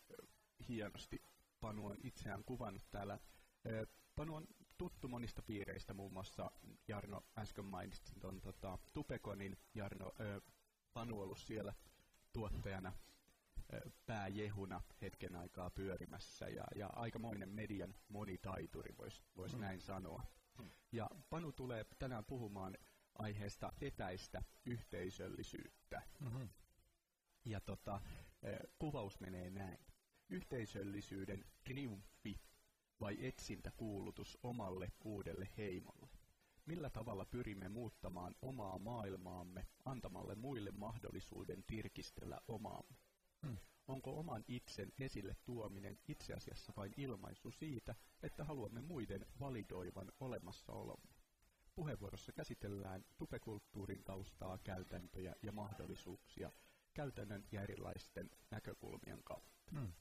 hienosti Panu on itseään kuvannut täällä. Öö, Panu on tuttu monista piireistä, muun muassa Jarno äsken mainitsi tuon tota, Tupekonin. Jarno, öö, Panu ollut siellä tuottajana pääjehuna hetken aikaa pyörimässä ja, ja aikamoinen median monitaituri, voisi vois mm. näin sanoa. Mm. Ja Panu tulee tänään puhumaan aiheesta etäistä yhteisöllisyyttä. Mm-hmm. Ja tota, kuvaus menee näin. Yhteisöllisyyden triumfi vai etsintäkuulutus omalle uudelle heimolle? Millä tavalla pyrimme muuttamaan omaa maailmaamme antamalle muille mahdollisuuden tirkistellä omaamme? Mm. Onko oman itsen esille tuominen itse asiassa vain ilmaisu siitä, että haluamme muiden validoivan olemassaolomme? Puheenvuorossa käsitellään tupekulttuurin taustaa, käytäntöjä ja mahdollisuuksia käytännön ja erilaisten näkökulmien kautta. Mm.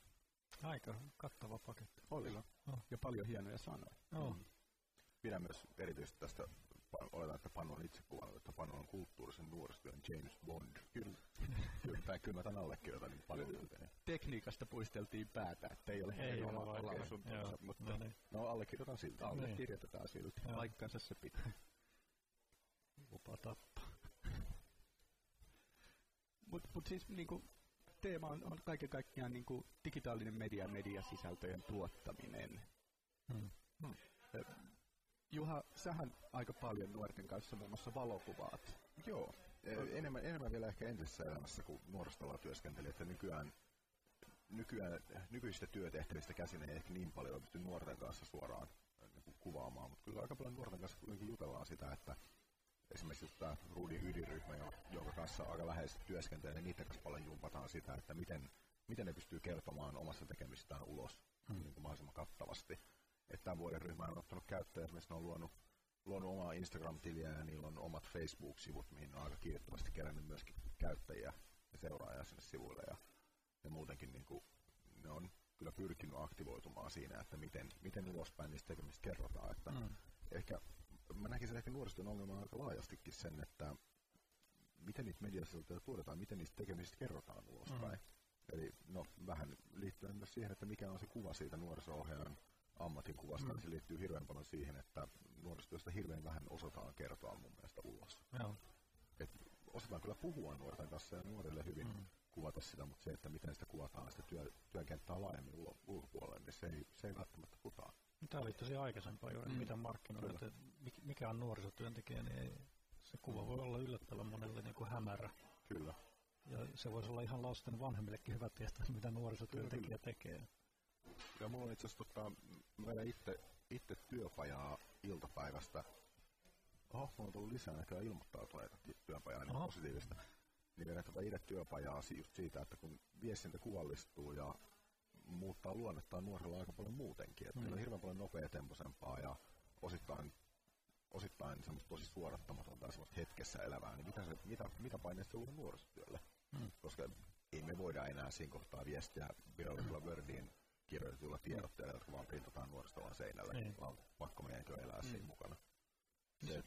Aika kattava paketti. Oli. Oh. Ja paljon hienoja sanoja. Oh. Mm. Pidän myös erityisesti tästä, oletan, että Panu on itse kuvannut, että Panu on kulttuurisen nuorisotyön James Bond. Kyllä. kyllä, kyllä mä tämän allekirjoitan niin paljon. Tekniikasta puisteltiin päätä, että ei ole ei ole oma lausuntonsa, mutta no, niin. no allekirjoitan siltä. Allekirjoitetaan siltä. Paikkansa se pitää. Lupa tappaa. Mutta mut siis niinku, teema on, on kaiken kaikkiaan niinku, digitaalinen media ja mediasisältöjen tuottaminen. Hmm. Hmm. Juha, sähän aika paljon nuorten kanssa muun muassa valokuvaat. Joo, enemmän, enemmän vielä ehkä entisessä elämässä, kun nuoristolla työskenteli, että nykyään, nykyään nykyisistä työtehtävistä käsin ei ehkä niin paljon pysty nuorten kanssa suoraan niin kuvaamaan, mutta kyllä aika paljon nuorten kanssa kuitenkin jutellaan sitä, että esimerkiksi tämä Ruudin ydinryhmä, jonka kanssa aika läheisesti työskentelee, niin niiden kanssa paljon jumpataan sitä, että miten, miten ne pystyy kertomaan omassa tekemistään ulos hmm. niin kuin mahdollisimman kattavasti. Että tämän vuoden ryhmä on ottanut käyttöön, esimerkiksi ne on luonut, luonut omaa Instagram-tiliä ja niillä on omat Facebook-sivut, mihin ne on aika kiirettävästi kerännyt myöskin käyttäjiä ja seuraajia sinne sivuille ja, ja muutenkin niin kuin, ne on kyllä pyrkinyt aktivoitumaan siinä, että miten, miten ulospäin niistä tekemistä kerrotaan. Että mm. ehkä mä näkisin ehkä nuorisotyön ongelman aika laajastikin sen, että miten niitä mediasisältöjä tuotetaan, miten niistä tekemisistä kerrotaan ulospäin. Mm. Eli no, vähän liittyen myös siihen, että mikä on se kuva siitä nuoriso-ohjaajan ammatin kuvasta, mm. niin se liittyy hirveän paljon siihen, että nuorisotyöstä hirveän vähän osataan kertoa mun mielestä ulos. Joo. Et osataan kyllä puhua nuorten kanssa ja nuorille hyvin mm. kuvata sitä, mutta se, että miten sitä kuvataan sitä työ, työkenttää laajemmin ulkopuolelle, niin se ei, se ei välttämättä putaa. Tämä oli tosi aikaisempaa juuri, mm. mitä markkinoilla, että mikä on nuorisotyöntekijä, niin ei, se kuva mm. voi olla yllättävän monelle niin kuin hämärä. Kyllä. Ja se voisi olla ihan lasten vanhemmillekin hyvä tietää, mitä nuorisotyöntekijä Kyllä. tekee. Ja mulla on itse asiassa, tota, mä itse, itse työpajaa iltapäivästä. Oho, mulla on tullut lisää näköä ilmoittautuneita työpajaa niin positiivista. Niin vedän tätä itse työpajaa just siitä, että kun viestintä kuvallistuu ja muuttaa luonnettaan nuorilla aika paljon muutenkin. Että mm. on hirveän paljon nopeatempoisempaa ja osittain, osittain semmoista tosi suorattamatonta ja semmoista hetkessä elävää. Niin mitä, se, mitä, mitä paineet se nuorisotyölle? Mm. Koska ei me voida enää siinä kohtaa viestiä virallisella mm. Wordiin kirjoitetuilla tiedotteilla, jotka vaan printataan nuoristolan seinälle, niin. vaan pakko meidänkö elää mm. siinä mukana. Se,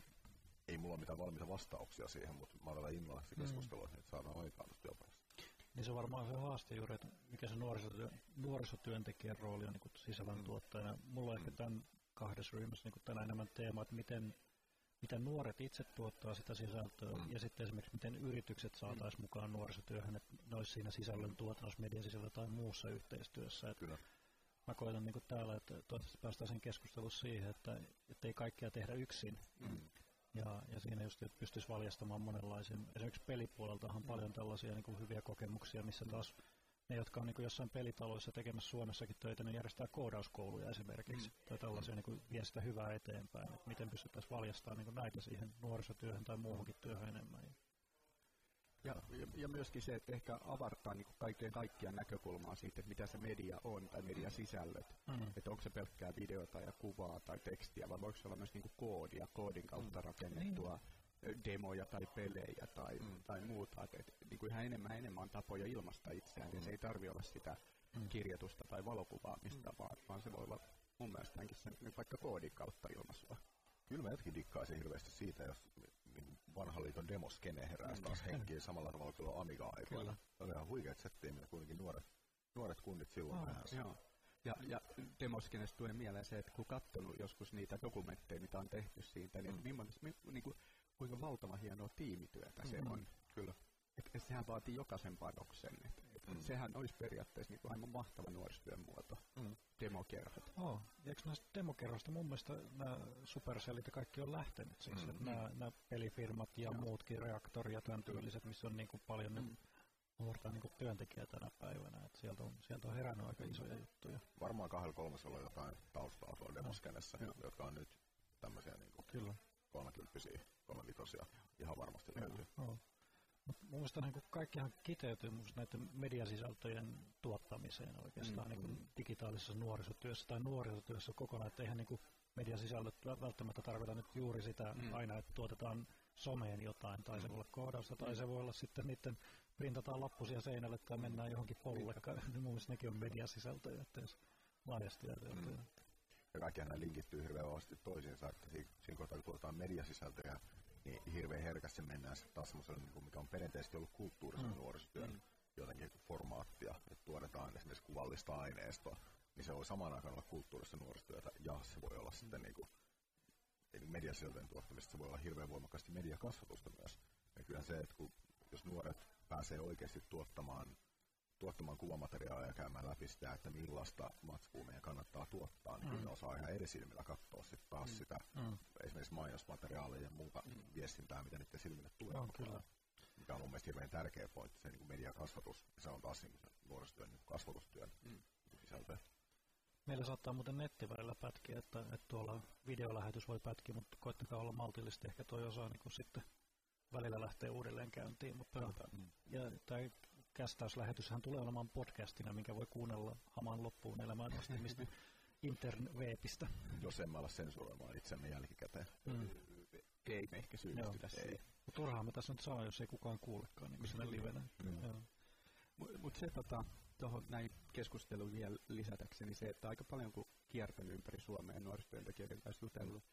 ei mulla ole mitään valmiita vastauksia siihen, mutta mä olen innolla se keskustelu, mm. että saadaan aikaan tuossa työpaikassa. Niin se on varmaan se haaste juuri, että mikä se nuorisotyö, nuorisotyöntekijän rooli on niin sisällön mm. tuottajana. Mulla on mm. ehkä tämän kahdessa ryhmässä niin tänään enemmän teema, että miten, miten nuoret itse tuottaa sitä sisältöä mm. ja sitten esimerkiksi miten yritykset saataisiin mm. mukaan nuorisotyöhön, että ne olisi siinä sisällön tuotannossa, median sisällä tai muussa yhteistyössä. Että Kyllä. Mä koitan niin täällä, että toivottavasti päästään sen keskustelussa siihen, että, ei kaikkea tehdä yksin. Mm. Ja, ja siinä just, että pystyisi valjastamaan monenlaisen, esimerkiksi pelipuoleltahan mm. paljon tällaisia niin kuin hyviä kokemuksia, missä taas ne, jotka on niin kuin jossain pelitaloissa tekemässä Suomessakin töitä, ne järjestää koodauskouluja esimerkiksi, mm. tai tällaisia niin kuin vie sitä hyvää eteenpäin, että miten pystyttäisiin valjastamaan niin kuin näitä siihen nuorisotyöhön tai muuhunkin työhön enemmän. Ja, ja, ja myöskin se, että ehkä avartaa niin kuin kaikkeen kaikkia näkökulmaa siitä, että mitä se media on tai mediasisällöt. Mm. Että onko se pelkkää videota ja kuvaa tai tekstiä, vai voiko se olla myös niin kuin koodia, koodin kautta mm. rakennettua niin. demoja tai pelejä tai, mm. tai muuta. Että et, niin kuin ihan enemmän enemmän on tapoja ilmaista itseään, mm. ja se ei tarvitse olla sitä mm. kirjoitusta tai valokuvaamista, mm. vaan, vaan se voi olla mun mielestä sen vaikka koodin kautta ilmaisua. Kyllä mä hetki dikkaisin hirveästi siitä, jos niin vanhan liiton demoskene heräisi taas henkiin samalla tavalla kuin Amiga-aikoina. Se oli ihan huikeat settiä, mitä kuitenkin nuoret, nuoret kunnit silloin oh, nähdään. Joo. Ja, ja demoskenestä tulee mieleen se, että kun katsonut joskus niitä dokumentteja, mitä on tehty siitä, niin, mm. millainen, niin kuin, kuinka valtava hienoa tiimityötä mm. se on. Kyllä. Et, et sehän vaatii jokaisen panoksen. Et mm. Sehän olisi periaatteessa niin kuin aivan mahtava nuorisotyön muoto, mm. demokerhot. Oh, eikö näistä demokerhoista mun mielestä nämä Supercellit ja kaikki on lähtenyt siis, mm. nämä, nämä pelifirmat ja Joo. muutkin reaktori ja tämän tyyliset, missä on niin kuin paljon mm. nuorta niin työntekijää tänä päivänä. Et sieltä, on, sieltä on herännyt aika isoja juttuja. Varmaan kahdella kolmasella jotain taustaa tuolla demoskenessä, no. jotka on nyt tämmöisiä niin kuin Kyllä. 30 kolmevitosia ihan varmasti löytyy. No. Mun mielestä niin kaikkihan kiteytyy näiden mediasisältöjen tuottamiseen oikeastaan mm, niin mm. digitaalisessa nuorisotyössä tai nuorisotyössä kokonaan, että eihän niin kuin, mediasisällöt välttämättä tarvita nyt juuri sitä mm. aina, että tuotetaan someen jotain, tai se voi olla koodausta, tai se voi olla sitten niiden printataan lappusia seinälle tai mennään johonkin polulle. Mun mielestä nekin on mediasisältöjä, että jos laajasti ajatellaan. Mm. Ja kaikkihan nämä linkittyy hirveän vahvasti toisiinsa, että siinä, siinä kohtaa kun tuotetaan mediasisältöjä, niin hirveän herkästi mennään sitten taas semmoiselle, niin mikä on perinteisesti ollut kulttuurisen mm. nuorisotyön mm. jotenkin formaattia, että tuotetaan esimerkiksi kuvallista aineistoa, niin se voi samaan aikaan olla kulttuurista nuorisotyötä ja se voi olla sitten niin kuin, eli mediasisältöjen tuottamista, se voi olla hirveän voimakkaasti mediakasvatusta myös. Ja kyllä se, että kun, jos nuoret pääsee oikeasti tuottamaan tuottamaan kuvamateriaalia ja käymään läpi sitä, että millaista matskua meidän kannattaa tuottaa, niin mm. kyllä osaa ihan eri silmillä katsoa sit taas mm. sitä mm. esimerkiksi mainosmateriaalia ja muuta mm. viestintää, mitä niiden silmille tulee. On, kyllä. Mikä on mun mielestä hirveän tärkeä pointti, se niin mediakasvatus, se on taas niin nuorisotyön niin kasvatustyön mm. sisältö. Meillä saattaa muuten netti välillä pätkiä, että, että tuolla videolähetys voi pätkiä, mutta koittakaa olla maltillisesti, ehkä toi osaa niin sitten välillä lähtee uudelleen käyntiin. Mutta, mm. ja tämä kästäyslähetyshän tulee olemaan podcastina, minkä voi kuunnella hamaan loppuun elämään asti, mistä internwebistä. Jos emme ala sensuroimaan itsemme jälkikäteen. Mm. Ei me ehkä syyllistytä siihen. Turhaan me tässä nyt saa, jos ei kukaan kuulekaan, niin kuin livenä. Mm. Mutta se tota, tuohon näin keskusteluun vielä lisätäkseni se, että aika paljon kun kiertänyt ympäri Suomea nuorisotyöntekijöiden kanssa jutellut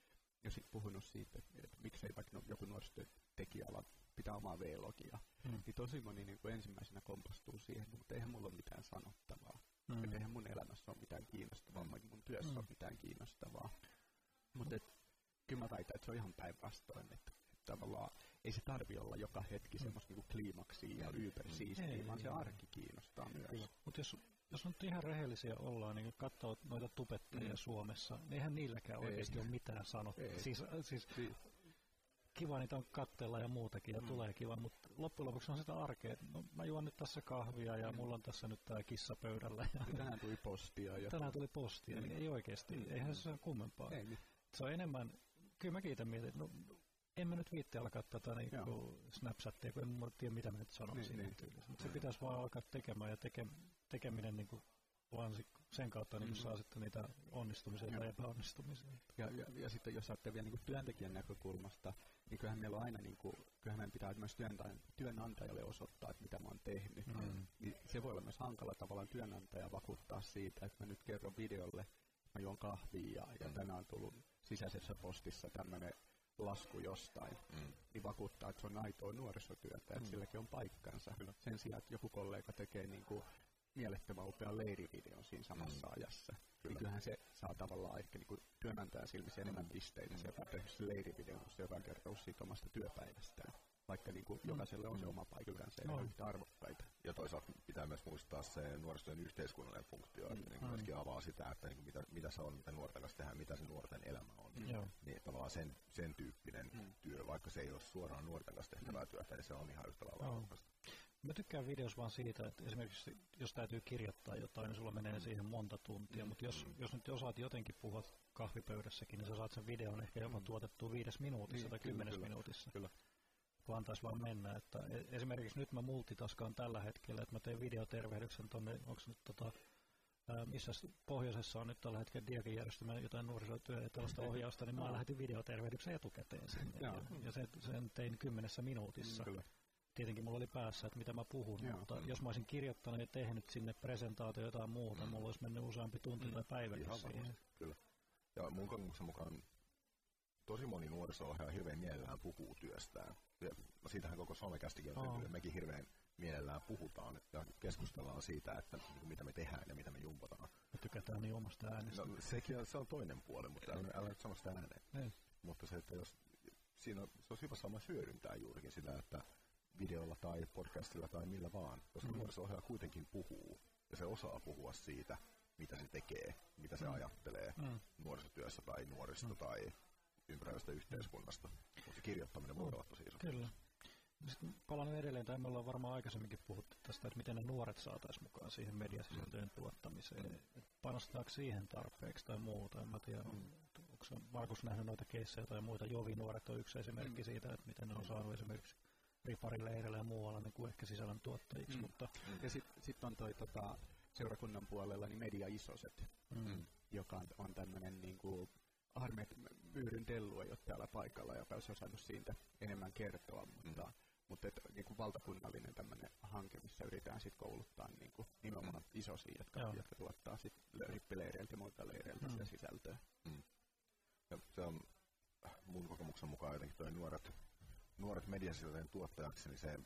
ja sitten puhunut siitä, että, että miksei vaikka no, joku nuorisotyöntekijäala pitää omaa V-logia, mm. niin tosi moni niin kuin ensimmäisenä kompastuu siihen, mutta eihän mulla ole mitään sanottavaa. Mm. Että eihän mun elämässä ole mitään kiinnostavaa, mm. mun työssä mm. ole mitään kiinnostavaa. Mutta kyllä mä väitän, että se on ihan päinvastoin, että, että tavallaan ei se tarvi olla joka hetki mm. semmoista niinku kliimaksia ja ybersiistiä, vaan se arki kiinnostaa myös. Mutta jos, jos nyt ihan rehellisiä ollaan, niin katsoo noita tubettajia mm. Suomessa, niin eihän niilläkään ei. oikeasti ole mitään sanottavaa. Siis, siis, siis kiva niitä on kattella ja muutakin ja mm. tulee kiva, mutta loppujen lopuksi on sitä arkea. No, mä juon nyt tässä kahvia ja mm. mulla on tässä nyt tää kissa pöydällä. Ja tänään tuli postia. Ja... Tänään tuli postia, niin ei oikeasti, mm. eihän se ole kummempaa. Ei, niin. Se on enemmän, kyllä mäkin itse mietin, no, en mä nyt viitti alkaa tätä niin Snapchattia, kun en tiedä mitä mä nyt sanoisin. Niin, niin. Mutta se pitäisi vaan alkaa tekemään ja teke, tekeminen niin kuin vaan sen kautta niin mm. saa sitten niitä onnistumisia ja. tai epäonnistumisia. Ja, ja, ja sitten jos saatte vielä niin kuin työntekijän näkökulmasta, niin kyllähän meillä on aina, niin kuin, kyllähän meidän pitää myös työnantajalle, työnantajalle osoittaa, että mitä mä oon tehnyt. Mm. Niin se voi olla myös hankala tavallaan työnantaja vakuuttaa siitä, että mä nyt kerron videolle, mä juon kahvia ja, ja mm. tänään on tullut sisäisessä postissa tämmöinen lasku jostain, mm. niin vakuuttaa, että se on aitoa nuorisotyötä, että mm. silläkin on paikkansa. Kyllä. Sen sijaan, että joku kollega tekee niin kuin mielettömän upean leirivideon siinä samassa mm. ajassa. Kyllä. Niin kyllähän se saa tavallaan ehkä niin työnantajan silmissä enemmän pisteitä, mm. se joka tehnyt se leirivideon, se joka kertoo siitä omasta työpäivästään. Vaikka niin kuin mm. jokaiselle on se oma paikkansa ja no. yhtä arvokkaita. Ja toisaalta pitää myös muistaa se nuorisotyön yhteiskunnallinen funktio, mm. että niin myöskin avaa sitä, että niin mitä, mitä se on, mitä nuorten kanssa tehdään, mitä se nuorten elämä on. Mm. Niin tavallaan sen, sen tyyppinen mm. työ, vaikka se ei ole suoraan nuorten kanssa tehtävää mm. työtä, niin se on ihan yhtä lailla arvokasta. Mä tykkään videossa vaan siitä, että esimerkiksi jos täytyy kirjoittaa jotain, niin sulla menee siihen monta tuntia, mutta jos, jos nyt osaat jotenkin puhua kahvipöydässäkin, niin sä saat sen videon ehkä jopa mm. tuotettua viides minuutissa niin, tai kymmenes kyllä, minuutissa. Kyllä. Kun antaisi vaan mennä. Että e- esimerkiksi nyt mä multitaskaan tällä hetkellä, että mä teen videotervehdyksen tuonne, onko nyt tota, missä pohjoisessa on nyt tällä hetkellä järjestämä jotain nuorisotyö ja tällaista ohjausta, niin mä lähetin videotervehdyksen etukäteen sinne. ja, ja sen, sen tein kymmenessä minuutissa. Kyllä tietenkin mulla oli päässä, että mitä mä puhun, Joo, mutta jos mä olisin kirjoittanut ja tehnyt sinne presentaatio jotain muuta, mm. mulla olisi mennyt useampi tunti mm. tai Ihan siihen. Kyllä. Ja mun kokemuksen mukaan tosi moni nuoriso hirveän mielellään puhuu työstään. Ja siitähän koko somekästikin on syntynyt. Mekin hirveän mielellään puhutaan ja keskustellaan siitä, että niin mitä me tehdään ja mitä me jumpataan. Me tykätään niin omasta äänestä. No, sekin on, se on toinen puoli, mutta älä, älä nyt sano sitä ääneen. Ei. Mutta se, että jos siinä on, se on hyvä sama hyödyntää juurikin sitä, että videolla tai podcastilla tai millä vaan, koska mm. nuoriso kuitenkin puhuu ja se osaa puhua siitä, mitä se tekee, mitä se mm. ajattelee mm. nuorisotyössä tai nuorista mm. tai ympäröivästä yhteiskunnasta. Mutta kirjoittaminen voi mm. olla tosi iso. Kyllä. Sitten palaan edelleen, tai me ollaan varmaan aikaisemminkin puhuttu tästä, että miten ne nuoret saataisiin mukaan siihen mediasisältöjen tuottamiseen. Mm. Panostetaanko siihen tarpeeksi tai muuta, en mä tiedä. Mm. Onko Markus nähnyt noita keissejä tai muita? Jovi-nuoret on yksi esimerkki mm. siitä, että miten ne on saanut esimerkiksi riparileireillä ja muualla niin kuin ehkä sisällön tuottajiksi. Mm. Mutta. Ja sitten sit on toi tota, seurakunnan puolella niin media isoset, mm. joka on, on tämmöinen niin kuin että Myyryn Dellu ei ole täällä paikalla ja olisi osannut siitä enemmän kertoa, mutta, mm. mutta että, niin kuin valtakunnallinen tämmöinen hanke, missä yritetään sitten kouluttaa niin kuin, nimenomaan mm. isosia, jotka, jotka tuottaa sitten rippileireiltä ja muilta leireiltä mm. sisältöä. Mm. Ja se on mun kokemuksen mukaan jotenkin toi nuoret, nuoret mediasiltojen tuottajaksi, niin se,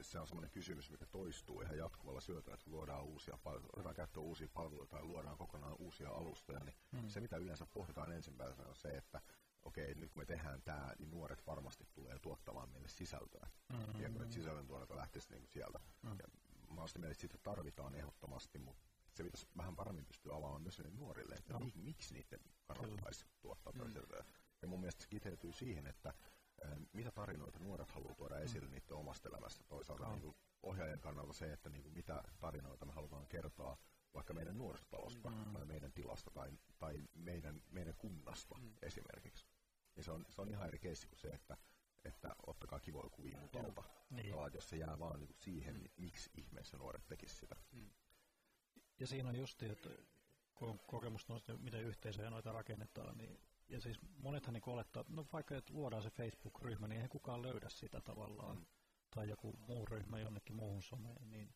se on semmoinen kysymys, mikä toistuu ihan jatkuvalla syötöllä, että luodaan uusia palveluita, otetaan käyttöön uusia palveluita tai luodaan kokonaan uusia alustoja, niin mm. se mitä yleensä pohditaan ensimmäisenä on se, että okei, nyt kun me tehdään tämä, niin nuoret varmasti tulee tuottamaan meille sisältöä. Mm-hmm. Ja kun sisällön tuotanto lähtisi niin sieltä. Mm-hmm. Ja mä olen mieltä, että sitä tarvitaan ehdottomasti, mutta se pitäisi vähän paremmin pystyä avaamaan myös nuorille, että no. miksi niiden kannattaisi tuottaa mm. sisältöä. Ja mun mielestä se kiteytyy siihen, että mitä tarinoita nuoret haluaa tuoda mm. esille mm. niiden omasta elämästä. Toisaalta no. niin ohjaajan kannalta se, että niin kuin, mitä tarinoita me halutaan kertoa vaikka meidän nuorisotalosta mm. tai meidän tilasta tai, tai meidän, meidän kunnasta mm. esimerkiksi. Ja se on, se on ihan eri keissi kuin se, että, että ottakaa kivoja kuvia mutolta. Niin. jos se jää vaan niin siihen, mm. niin miksi ihmeessä nuoret tekisivät sitä. Mm. Ja siinä on just, että kun on kokemus noista, miten yhteisöjä noita rakennetaan, niin ja siis monethan niin olettaa, no vaikka että luodaan se Facebook-ryhmä, niin eihän kukaan löydä sitä tavallaan, mm. tai joku muu ryhmä jonnekin muuhun someen, niin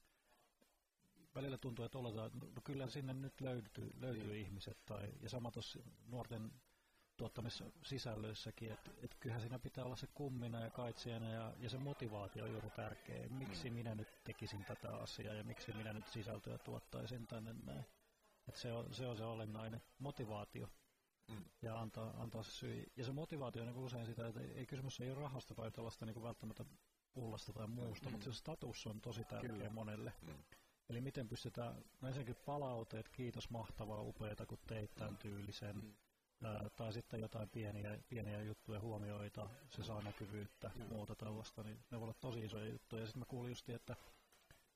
välillä tuntuu, että oletaan, no kyllä sinne nyt löytyy, löytyy niin. ihmiset, tai, ja sama tuossa nuorten tuottamissa sisällöissäkin, että et kyllähän siinä pitää olla se kummina ja kaitsijana ja, ja se motivaatio on juuri tärkeä. Miksi mm. minä nyt tekisin tätä asiaa ja miksi minä nyt sisältöä tuottaisin tänne näin. Et se, on, se on se olennainen motivaatio mm. ja antaa, antaa se syy. Ja se motivaatio on niin usein sitä, että ei kysymys ei ole rahasta tai tällaista niin välttämättä pullasta tai muusta, mm. mutta se status on tosi tärkeä Kyllä. monelle. Mm. Eli miten pystytään, no ensinnäkin palauteet, kiitos mahtavaa, upeita, kun teit tämän tyylisen. Mm ää, tai sitten jotain pieniä, pieniä juttuja huomioita, se saa näkyvyyttä, ja muuta tällaista, niin ne voi olla tosi isoja juttuja. Ja sitten mä kuulin just, että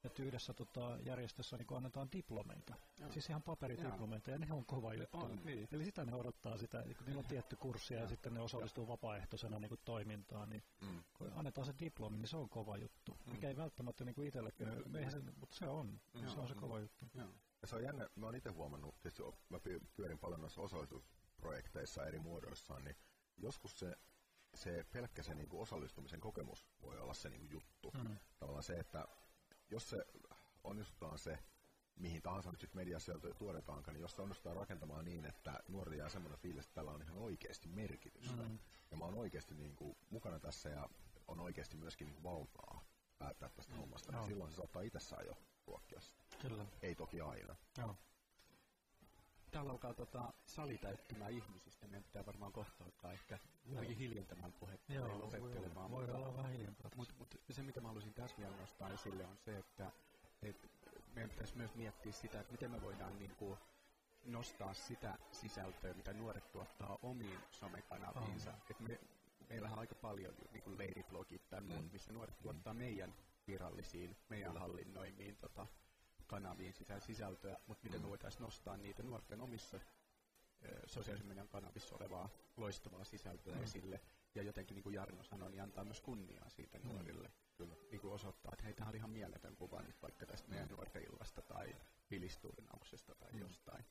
että yhdessä tota, järjestössä niin annetaan diplomeita. Joo. Siis ihan paperidiplomeita, ja ne on kova juttu. On, niin. Eli sitä ne odottaa sitä, kun niillä on tietty kurssi ja, ja sitten ne osallistuu ja. vapaaehtoisena niin kuin toimintaan, niin mm. kun annetaan se diplomi, niin se on kova juttu. Mm. Mikä ei välttämättä niin kuin itsellekään, mm. mutta se on, mm. se on se kova juttu. Ja se on jännä, mä oon itse huomannut, tietysti mä pyörin paljon noissa osoitus, projekteissa eri muodoissaan, niin joskus se, se pelkkä se niin kuin osallistumisen kokemus voi olla se niin kuin juttu. Mm. Tavallaan se, että jos se onnistutaan se, mihin tahansa nyt sitten mediassa tuodetaankaan, niin jos se onnistutaan rakentamaan niin, että nuorille jää semmoinen fiilis, että tällä on ihan oikeasti merkitystä. Mm. Ja mä oon oikeasti niin kuin mukana tässä ja on oikeasti myöskin niin valtaa päättää tästä mm. hommasta, niin silloin se saattaa itsessään jo ruokkia sitä. Kyllä. Ei toki aina. Joo täällä alkaa tota, sali täyttymään ihmisistä. Meidän pitää varmaan kohta alkaa ehkä jotenkin hiljentämään puhetta Joo, ja lopettelemaan. Voi, voi olla vähän hiljempaa. Mutta mut, se, mitä mä haluaisin tässä vielä nostaa esille, on se, että et meidän pitäisi myös miettiä sitä, että miten me voidaan niin kuin, nostaa sitä sisältöä, mitä nuoret tuottaa omiin somekanaviinsa. Oh. Et me, meillähän on aika paljon niin kuin leiriblogit tai muut, mm. missä nuoret mm. tuottaa meidän virallisiin, meidän hallinnoimiin tota, kanaviin sitä sisältöä, mutta miten me mm. voitaisiin nostaa niitä nuorten omissa sosiaalisen median kanavissa olevaa loistavaa sisältöä mm. esille. Ja jotenkin, niin kuin Jarno sanoi, niin antaa myös kunniaa siitä mm. nuorille. Kyllä. Niin kuin osoittaa, että hei, tämä oli ihan mieletön kuva nyt vaikka tästä meidän mm. nuorten illasta tai pilisturnauksesta tai mm. jostain.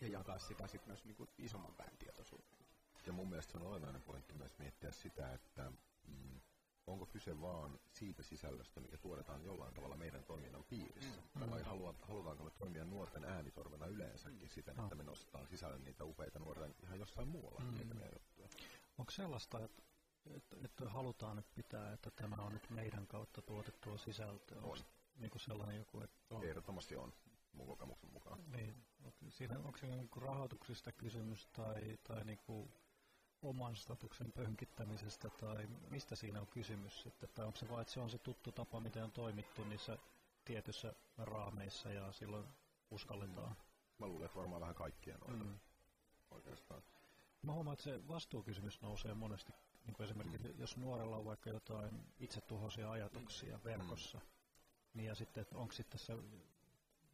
Ja jakaa sitä sitten myös niin kuin isomman väen tietoisuuteen. Ja mun mielestä se on olennainen pointti myös miettiä sitä, että mm, onko kyse vaan siitä sisällöstä, mikä tuotetaan jollain tavalla meidän toiminnan piirissä? Mm. Vai halutaanko me toimia nuorten äänitorvena yleensäkin siten, että me nostetaan sisälle niitä upeita nuorten ihan jossain muualla mm. juttuja? Onko sellaista, että, että, että halutaan nyt pitää, että tämä on nyt meidän kautta tuotettua sisältöä? On. Niin kuin sellainen joku, että on. Ehdottomasti on mun kokemuksen mukaan. Niin. Siinä, onko se niin rahoituksista kysymys tai, tai niin kuin oman statuksen pönkittämisestä tai mistä siinä on kysymys? Että, tai onko se vain, että se on se tuttu tapa, miten on toimittu niissä tietyissä raameissa ja silloin uskalletaan? Mm. Mä luulen, että varmaan vähän kaikkien noita mm. oikeastaan. Mä huomaan, että se vastuukysymys nousee monesti. Niin kuin esimerkiksi mm. jos nuorella on vaikka jotain itsetuhoisia ajatuksia mm. verkossa, niin ja sitten onko sitten se,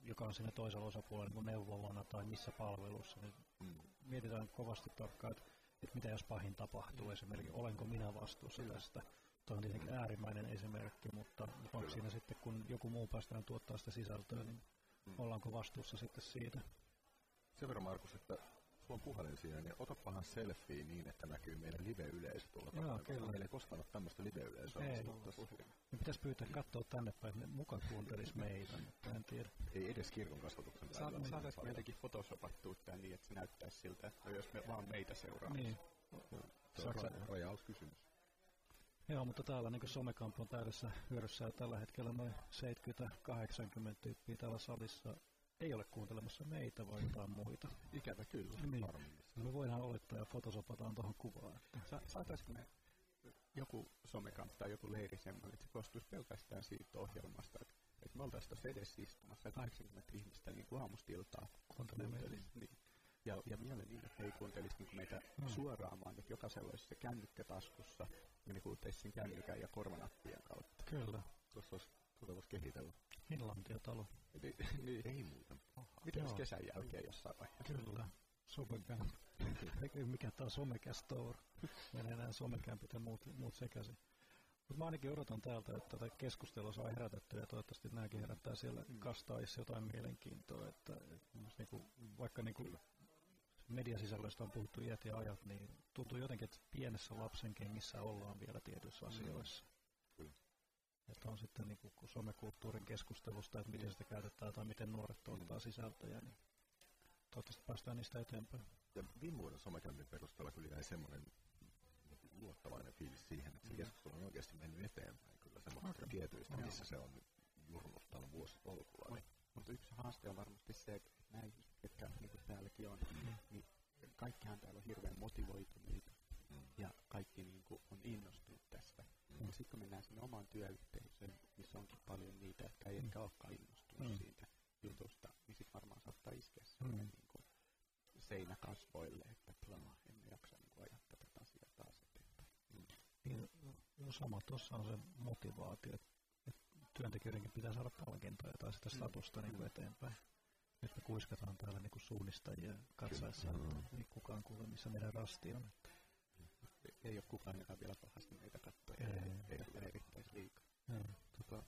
joka on siinä toisella osapuolella niin neuvovana tai missä palvelussa, niin mm. mietitään kovasti tarkkaan, että että mitä jos pahin tapahtuu esimerkiksi, olenko minä vastuussa Kyllä. tästä. Tuo on tietenkin äärimmäinen esimerkki, mutta onko siinä sitten, kun joku muu päästään tuottaa sitä sisältöä, niin mm. ollaanko vastuussa sitten siitä? Sen verran Markus, että sulla on puhelin siinä, niin otapahan selfie niin, että näkyy meidän live-yleisö tuolla Joo, takana. kyllä. Meillä ei koskaan ole tämmöistä live-yleisöä. Ei. puhelimella. Me pitäisi pyytää katsoa tänne päin, että ne mukaan kuuntelis meitä, mutta en tiedä. Ei edes kirkon kasvatuksen Saat, välillä. saataisiko me jotenkin photoshopattua tää niin, että se näyttäisi siltä, että jos me vaan meitä seuraa. Niin. Se on rajauskysymys. Joo, mutta täällä niin somekampo on täydessä hyödyssä ja tällä hetkellä noin 70-80 tyyppiä täällä salissa ei ole kuuntelemassa meitä, vaan jotain muita. Ikävä kyllä. Niin. Harmillista. Me voidaan olettaa ja fotosopataan tuohon kuvaan. Sa- saataisiko me joku somekamp tai joku leiri semmoinen, että se koostuisi pelkästään siitä ohjelmasta, että, että me oltaisiin tuossa edessä istumassa ja 80 ihmistä niin kuin aamusta iltaa kuuntelisi. Niin. Ja, ja vielä niin, että he ei kuuntelisi niin meitä Mm. suoraan, vaan että jokaisella olisi se kännykkä taskussa ja ne kuuntelisi sen kännykän ja korvanappien kautta. Kyllä, Tuossa olisi, tuota voisi kehitellä. Finlandia-talo. Niin, niin. Ei muuten paha. Miten jos kesän jälkeen jossain vaiheessa? Kyllä. Eikä mikä tää on somekästore. Menee nämä somekämpit ja muut, muut sekaisin. Mutta mä ainakin odotan täältä, että tätä keskustelua saa herätettyä ja toivottavasti nämäkin herättää siellä kastaissa jotain mielenkiintoa. Että, että niinku, vaikka niinku mediasisällöistä on puhuttu iät ja ajat, niin tuntuu jotenkin, että pienessä lapsen kengissä ollaan vielä tietyissä asioissa. Että on sitten niinku somekulttuurin keskustelusta, että miten sitä käytetään tai miten nuoret tuottaa sisältöjä, niin toivottavasti päästään niistä eteenpäin. Ja viime vuoden somekämpin perusteella kyllä jäi semmoinen luottavainen fiilis siihen, että se keskustelu on oikeasti mennyt eteenpäin kyllä semmoisista Okei. tietyistä, Joo. missä se on jurnuttanut vuositolkulla. Oi. Mutta yksi haaste on varmasti se, että ihmiset, ketkä niin kuin täälläkin on, niin kaikkihan täällä on hirveän motivoituneita Mm. ja kaikki niin kuin on innostunut tästä. Mm. Ja sitten kun mennään sinne omaan työyhteisöön, ei ehkä olekaan innostunut Mm. siitä jutusta, niin sitten varmaan saattaa iskeä sellainen Mm. niin kuin seinä kasvoille, että plaa, emme jaksa niin kuin ajaa tätä asiaa taas eteenpäin. Niin, no sama tuossa on se motivaatio, että työntekijöidenkin pitää saada palkintoja tai sitä statusta niin kuin eteenpäin. Nyt me kuiskataan täällä niin kuin suunnistajia katsaessa, että ei kukaan kuule, missä meidän rasti on. Ei ole kukaan, joka vielä pahasti meitä katsoo Ei, ja ei, ei, ei. ei erittäisi liikaa. Joo. Tota,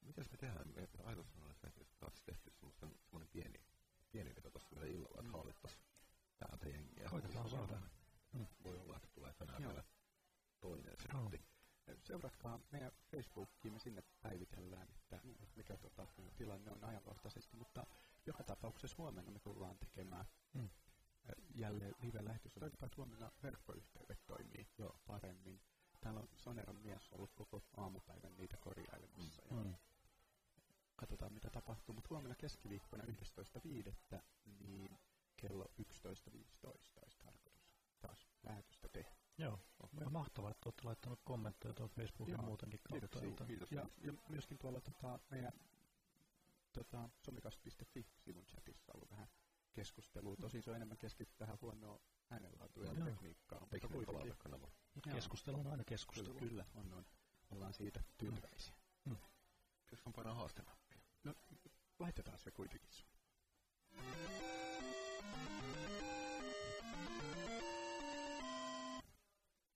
mitäs me tehdään? Me ajatus on se, että taas tehty semmoinen, semmoinen pieni, pieni veto tuossa vielä illalla, että hallittaisiin täältä jengiä. Koitetaan saada. Mm. Voi olla, että tulee tänään Joo. vielä toinen Joo. setti. Seuratkaa meidän Facebookiin, me sinne päivitellään, että mikä tota, tilanne on ajankohtaisesti, mutta joka tapauksessa huomenna me tullaan tekemään Mm. jälleen live-lähetys. Toivotaan, että huomenna verkkoyhteydet toimii jo paremmin. Täällä on Soneran mies ollut koko aamupäivän niitä korjailemassa. Ja Mm. katsotaan, mitä tapahtuu. Mutta huomenna keskiviikkona 11.5. niin kello 11.15 olisi tarkoitus taas lähetystä tehdä. Joo. Ja mahtavaa, että olette laittanut kommentteja tuon Facebookin Joo, muutenkin kautta. Kiitoksia. Kiitos. Ja, ja myöskin tuolla tota, meidän tota, somikast.fi-sivun chatissa on ollut vähän keskustelua. Tosin se on enemmän keskittynyt tähän huonoon äänenlaatuun ja tekniikkaan. Mutta keskustelu on aina keskustelu. Kyllä, on, on. Ollaan siitä tyytyväisiä. Jos on painaa haastenappia. No, laitetaan se kuitenkin sun.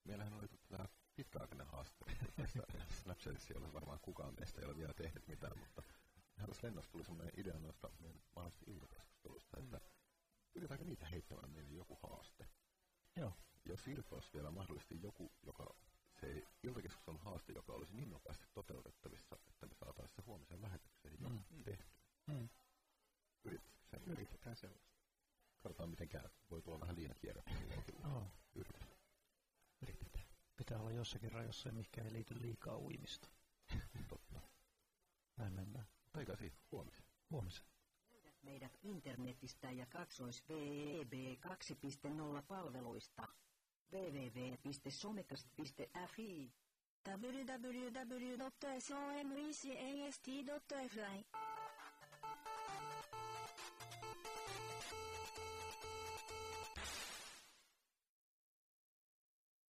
Meillähän oli tämä pitkäaikainen haaste. Snapchatissa ei ole varmaan kukaan meistä ei ole vielä tehnyt mitään, mutta ihan tässä lennossa tuli sellainen idea noista meidän mahdollisista iltakeskusteluista, että pyritäänkö niitä heittämään meille joku haaste. Joo. Jos Ilfa olisi vielä mahdollisesti joku, joka se iltakeskustelun haaste, joka olisi niin nopeasti toteutettavissa, että me saataisiin se huomisen lähetykseen jo Mm. tehty. Mm. Yritetään sellaista. Katsotaan miten käy. Voi tulla vähän liinakierrettä. Joo. Yritetään. Yritetään. Pitää olla jossakin rajoissa, mikä ei liity liikaa uimista. Totta. Näin mennään. Eikä siitä huomisen. Huomisen. Meidät internetistä ja kaksois VEB 2.0 palveluista. www.somekast.fi www.somecast.fi